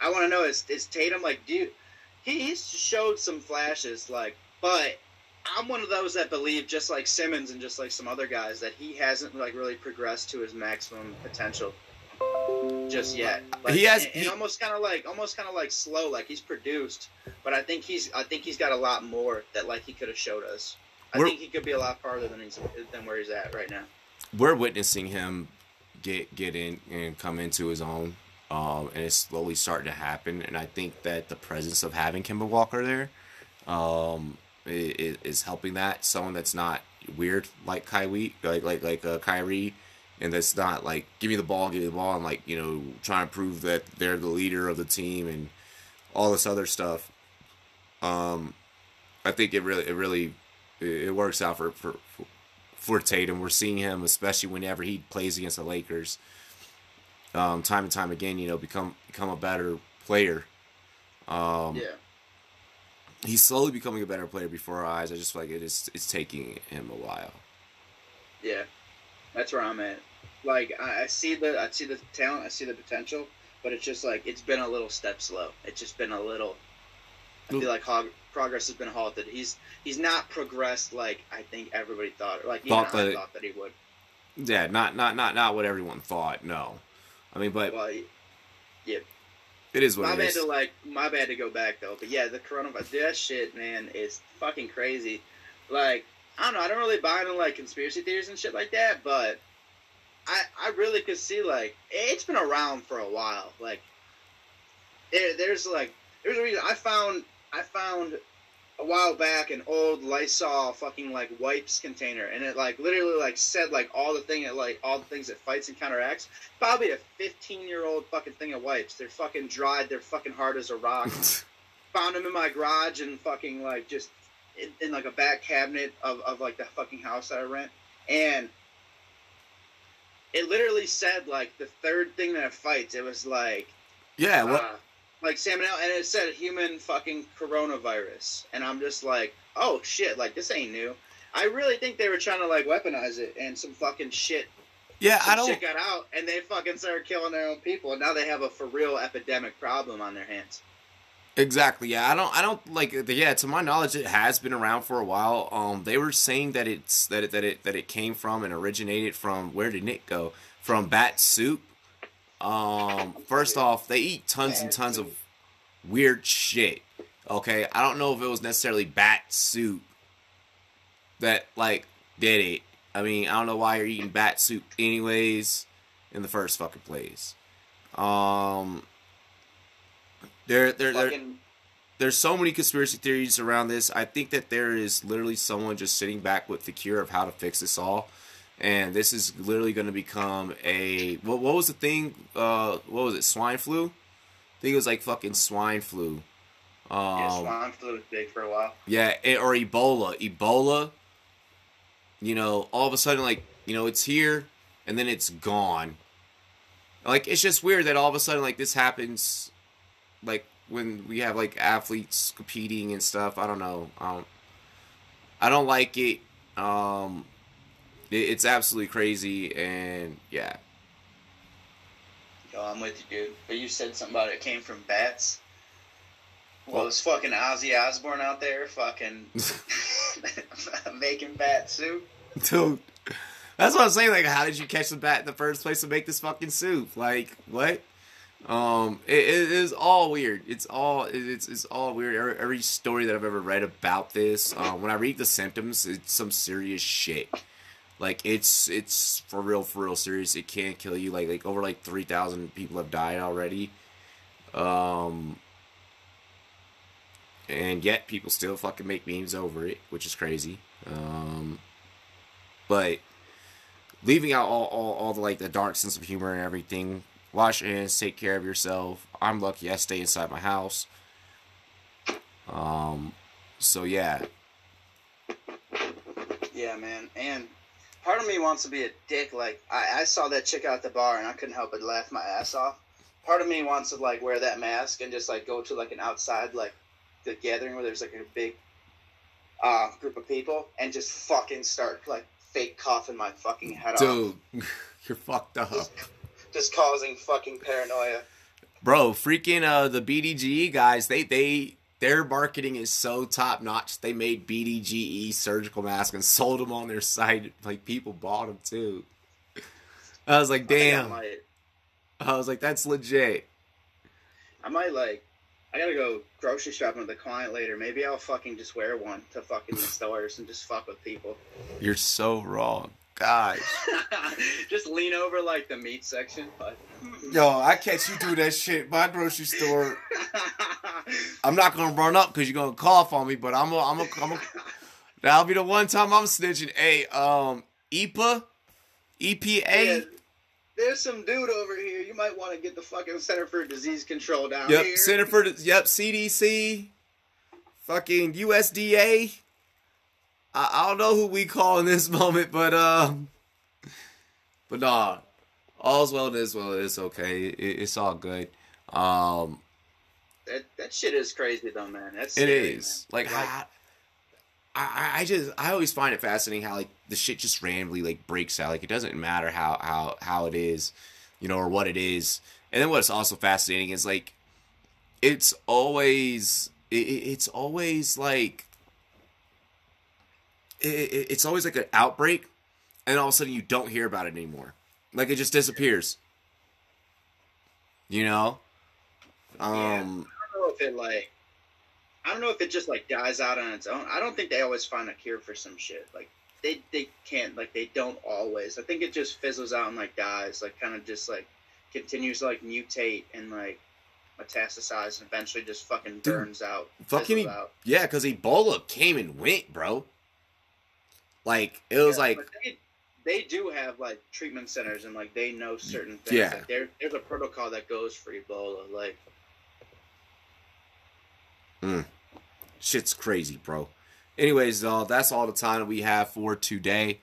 I want to know is is Tatum like, you, he he's showed some flashes, like, but I'm one of those that believe, just like Simmons and just like some other guys, that he hasn't like really progressed to his maximum potential just yet. Like, He has- and, and he- almost kind of like almost kind of like slow. Like he's produced, but I think he's I think he's got a lot more that like he could have showed us. I think he could be a lot farther than he's than where he's at right now. we're witnessing him get get in and come into his own, um, and it's slowly starting to happen. And I think that the presence of having Kemba Walker there, um, is, is helping that. Someone that's not weird like Kyrie, like like like uh, Kyrie, and that's not like give me the ball, give me the ball, and like you know trying to prove that they're the leader of the team and all this other stuff. Um, I think it really it really it, works out for for. for for Tatum. We're seeing him, especially whenever he plays against the Lakers, um, time and time again. You know, become become a better player. Um, yeah, He's slowly becoming a better player before our eyes. I just feel like it is it's taking him a while. yeah, that's where I'm at. Like I, I see the I see the talent, I see the potential, but it's just like it's been a little step slow. It's just been a little. I feel like hog, progress has been halted. He's he's not progressed like I think everybody thought. Like Thought I that- thought that he would. Yeah, not not not not what everyone thought. No, I mean, but Well, yeah, it is what my it bad is. to like my bad to go back though. But yeah, the coronavirus that shit, man, is fucking crazy. Like I don't know, I don't really buy into like conspiracy theories and shit like that, but I I really could see like it's been around for a while. Like there, there's like there's a reason I found I found a while back an old Lysol fucking like wipes container, and it like literally like said like all the thing that like all the things it fights and counteracts. Probably a 15 year old fucking thing of wipes. They're fucking dried. They're fucking hard as a rock. found them in my garage and fucking like just in, in like a back cabinet of, of like the fucking house that I rent, and it literally said like the third thing that it fights. It was like Yeah, what? uh, like salmonella, and it said human fucking coronavirus, and I'm just like, oh shit, like this ain't new. I really think they were trying to like weaponize it, and some fucking shit, yeah, I don't. shit got out, and they fucking started killing their own people, and now they have a for real epidemic problem on their hands. Exactly. Yeah, I don't. I don't like. Yeah, to my knowledge, it has been around for a while. Um, they were saying that it's that it that it that it came from and originated from where did it go? From bat soup. Um, first off, they eat tons and tons of weird shit. Okay, I don't know if it was necessarily bat soup that like did it. I mean, I don't know why you're eating bat soup anyways in the first fucking place. Um, there, there, there there's so many conspiracy theories around this. I think that there is literally someone just sitting back with the cure of how to fix this all. And this is literally going to become a what, what was the thing? Uh, what was it? Swine flu? I think it was like fucking swine flu. Um, yeah, swine flu was big for a while. yeah, it, or Ebola. Ebola. You know, all of a sudden, like you know, it's here and then it's gone. Like it's just weird that all of a sudden, like this happens, like when we have like athletes competing and stuff. I don't know. Um, I don't like it. Um, it, it's absolutely crazy, and yeah, Yo, I'm with you, dude. But you said something about it came from bats. Well, it's fucking Ozzy Osbourne out there fucking making bat soup? dude. That's what I'm saying. Like, how did you catch the bat in the first place to make this fucking soup? Like, what? Um, it, it is all weird. It's all it's it's all weird. Every, every story that I've ever read about this, um, when I read the symptoms, it's some serious shit. Like it's it's for real, for real serious. It can't kill you. Like like over like three thousand people have died already. Um, and yet people still fucking make memes over it, which is crazy. Um, but leaving out all, all, all the like the dark sense of humor and everything. Wash your hands, take care of yourself. I'm lucky I stay inside my house. Um, so yeah, Yeah, man. And part of me wants to be a dick. Like I, I saw that chick out at the bar and I couldn't help but laugh my ass off. Part of me wants to like wear that mask and just like go to like an outside like the gathering where there's like a big uh, group of people and just fucking start like fake coughing my fucking head off, dude, you're fucked up, just causing fucking paranoia. bro. Freaking uh, the BDGE guys, they they their marketing is so top notch. They made BDGE surgical masks and sold them on their site. Like people bought them too. I was like, I I damn. might, I was like, that's legit. I might like. I gotta go grocery shopping with a client later. Maybe I'll fucking just wear one to fucking the stores and just fuck with people. You're so wrong, guys. just lean over like the meat section. But Yo, I catch you do that shit. My grocery store. I'm not gonna run up because you're gonna cough on me, but I'm a, I'm a, I'm a, that'll be the one time I'm snitching. Hey, um, EPA, EPA. Yeah, there's some dude over here. You might want to get the fucking Center for Disease Control down Yep, here. Center for yep, CDC, fucking USDA. I, I don't know who we call in this moment, but um, but nah, all's well that is well. It's okay. It, it's all good. Um, That, that shit is crazy though, man. That's it scary, is man. like I, I, I just I always find it fascinating how like the shit just randomly like breaks out. Like it doesn't matter how how how it is, you know, or what it is. And then what's also fascinating is like it's always it, it- it's always like it, it- it's always like an outbreak, and all of a sudden you don't hear about it anymore. Like it just disappears. You know. Um. I don't know if it like. I don't know if it just like dies out on its own. I don't think they always find a cure for some shit. Like they they can't like they don't always. I think it just fizzles out and like dies. Like kind of just like continues to like mutate and like metastasize and eventually just fucking burns out. fucking E- out. Yeah, because Ebola came and went, bro. Like it was Yeah, like they, they do have like treatment centers and like they know certain things. Yeah. Like, there, there's a protocol that goes for Ebola. Like Mm. Shit's crazy, bro. Anyways, uh, that's all the time we have for today.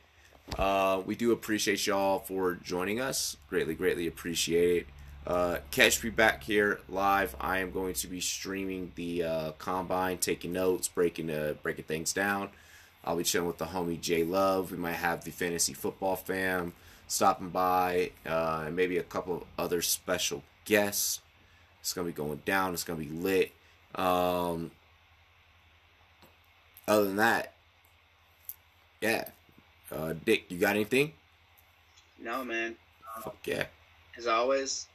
Uh, we do appreciate y'all for joining us. Greatly, greatly appreciate it. Uh, catch me back here live. I am going to be streaming the uh, combine, taking notes, breaking uh, breaking things down. I'll be chilling with the homie J Love. We might have the fantasy football fam stopping by, uh, and maybe a couple of other special guests. It's gonna be going down. It's gonna be lit. Um, other than that, yeah. Uh, Dick, you got anything? No, man. Fuck yeah. As always,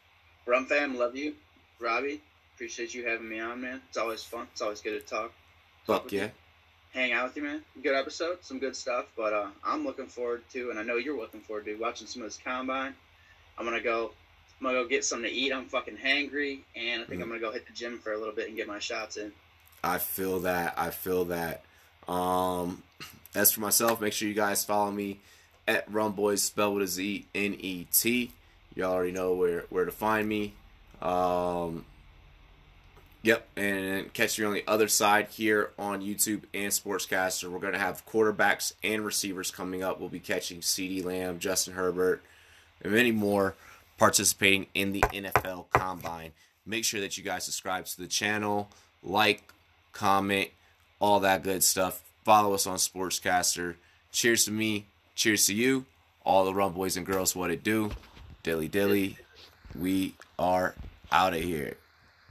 Rum fam, love you. Robbie, appreciate you having me on, man. It's always fun. It's always good to talk. talk Fuck yeah. You. Hang out with you, man. Good episode, some good stuff. But uh, I'm looking forward to, and I know you're looking forward to watching some of this combine. I'm gonna go. I'm gonna go get something to eat. I'm fucking hangry, and I think mm. I'm gonna go hit the gym for a little bit and get my shots in. I feel that. I feel that. Um, as for myself, make sure you guys follow me at Rum Boys, spelled with a Z N E T. You already know where where to find me. Um, yep, and catch me on the other side here on YouTube and Sportscaster. We're gonna have quarterbacks and receivers coming up. We'll be catching CeeDee Lamb, Justin Herbert, and many more participating in the NFL Combine. Make sure that you guys subscribe to the channel, like, comment, all that good stuff. Follow us on Sportscaster. Cheers to me. Cheers to you. All the rum boys and girls, what it do. Dilly dilly. We are out of here.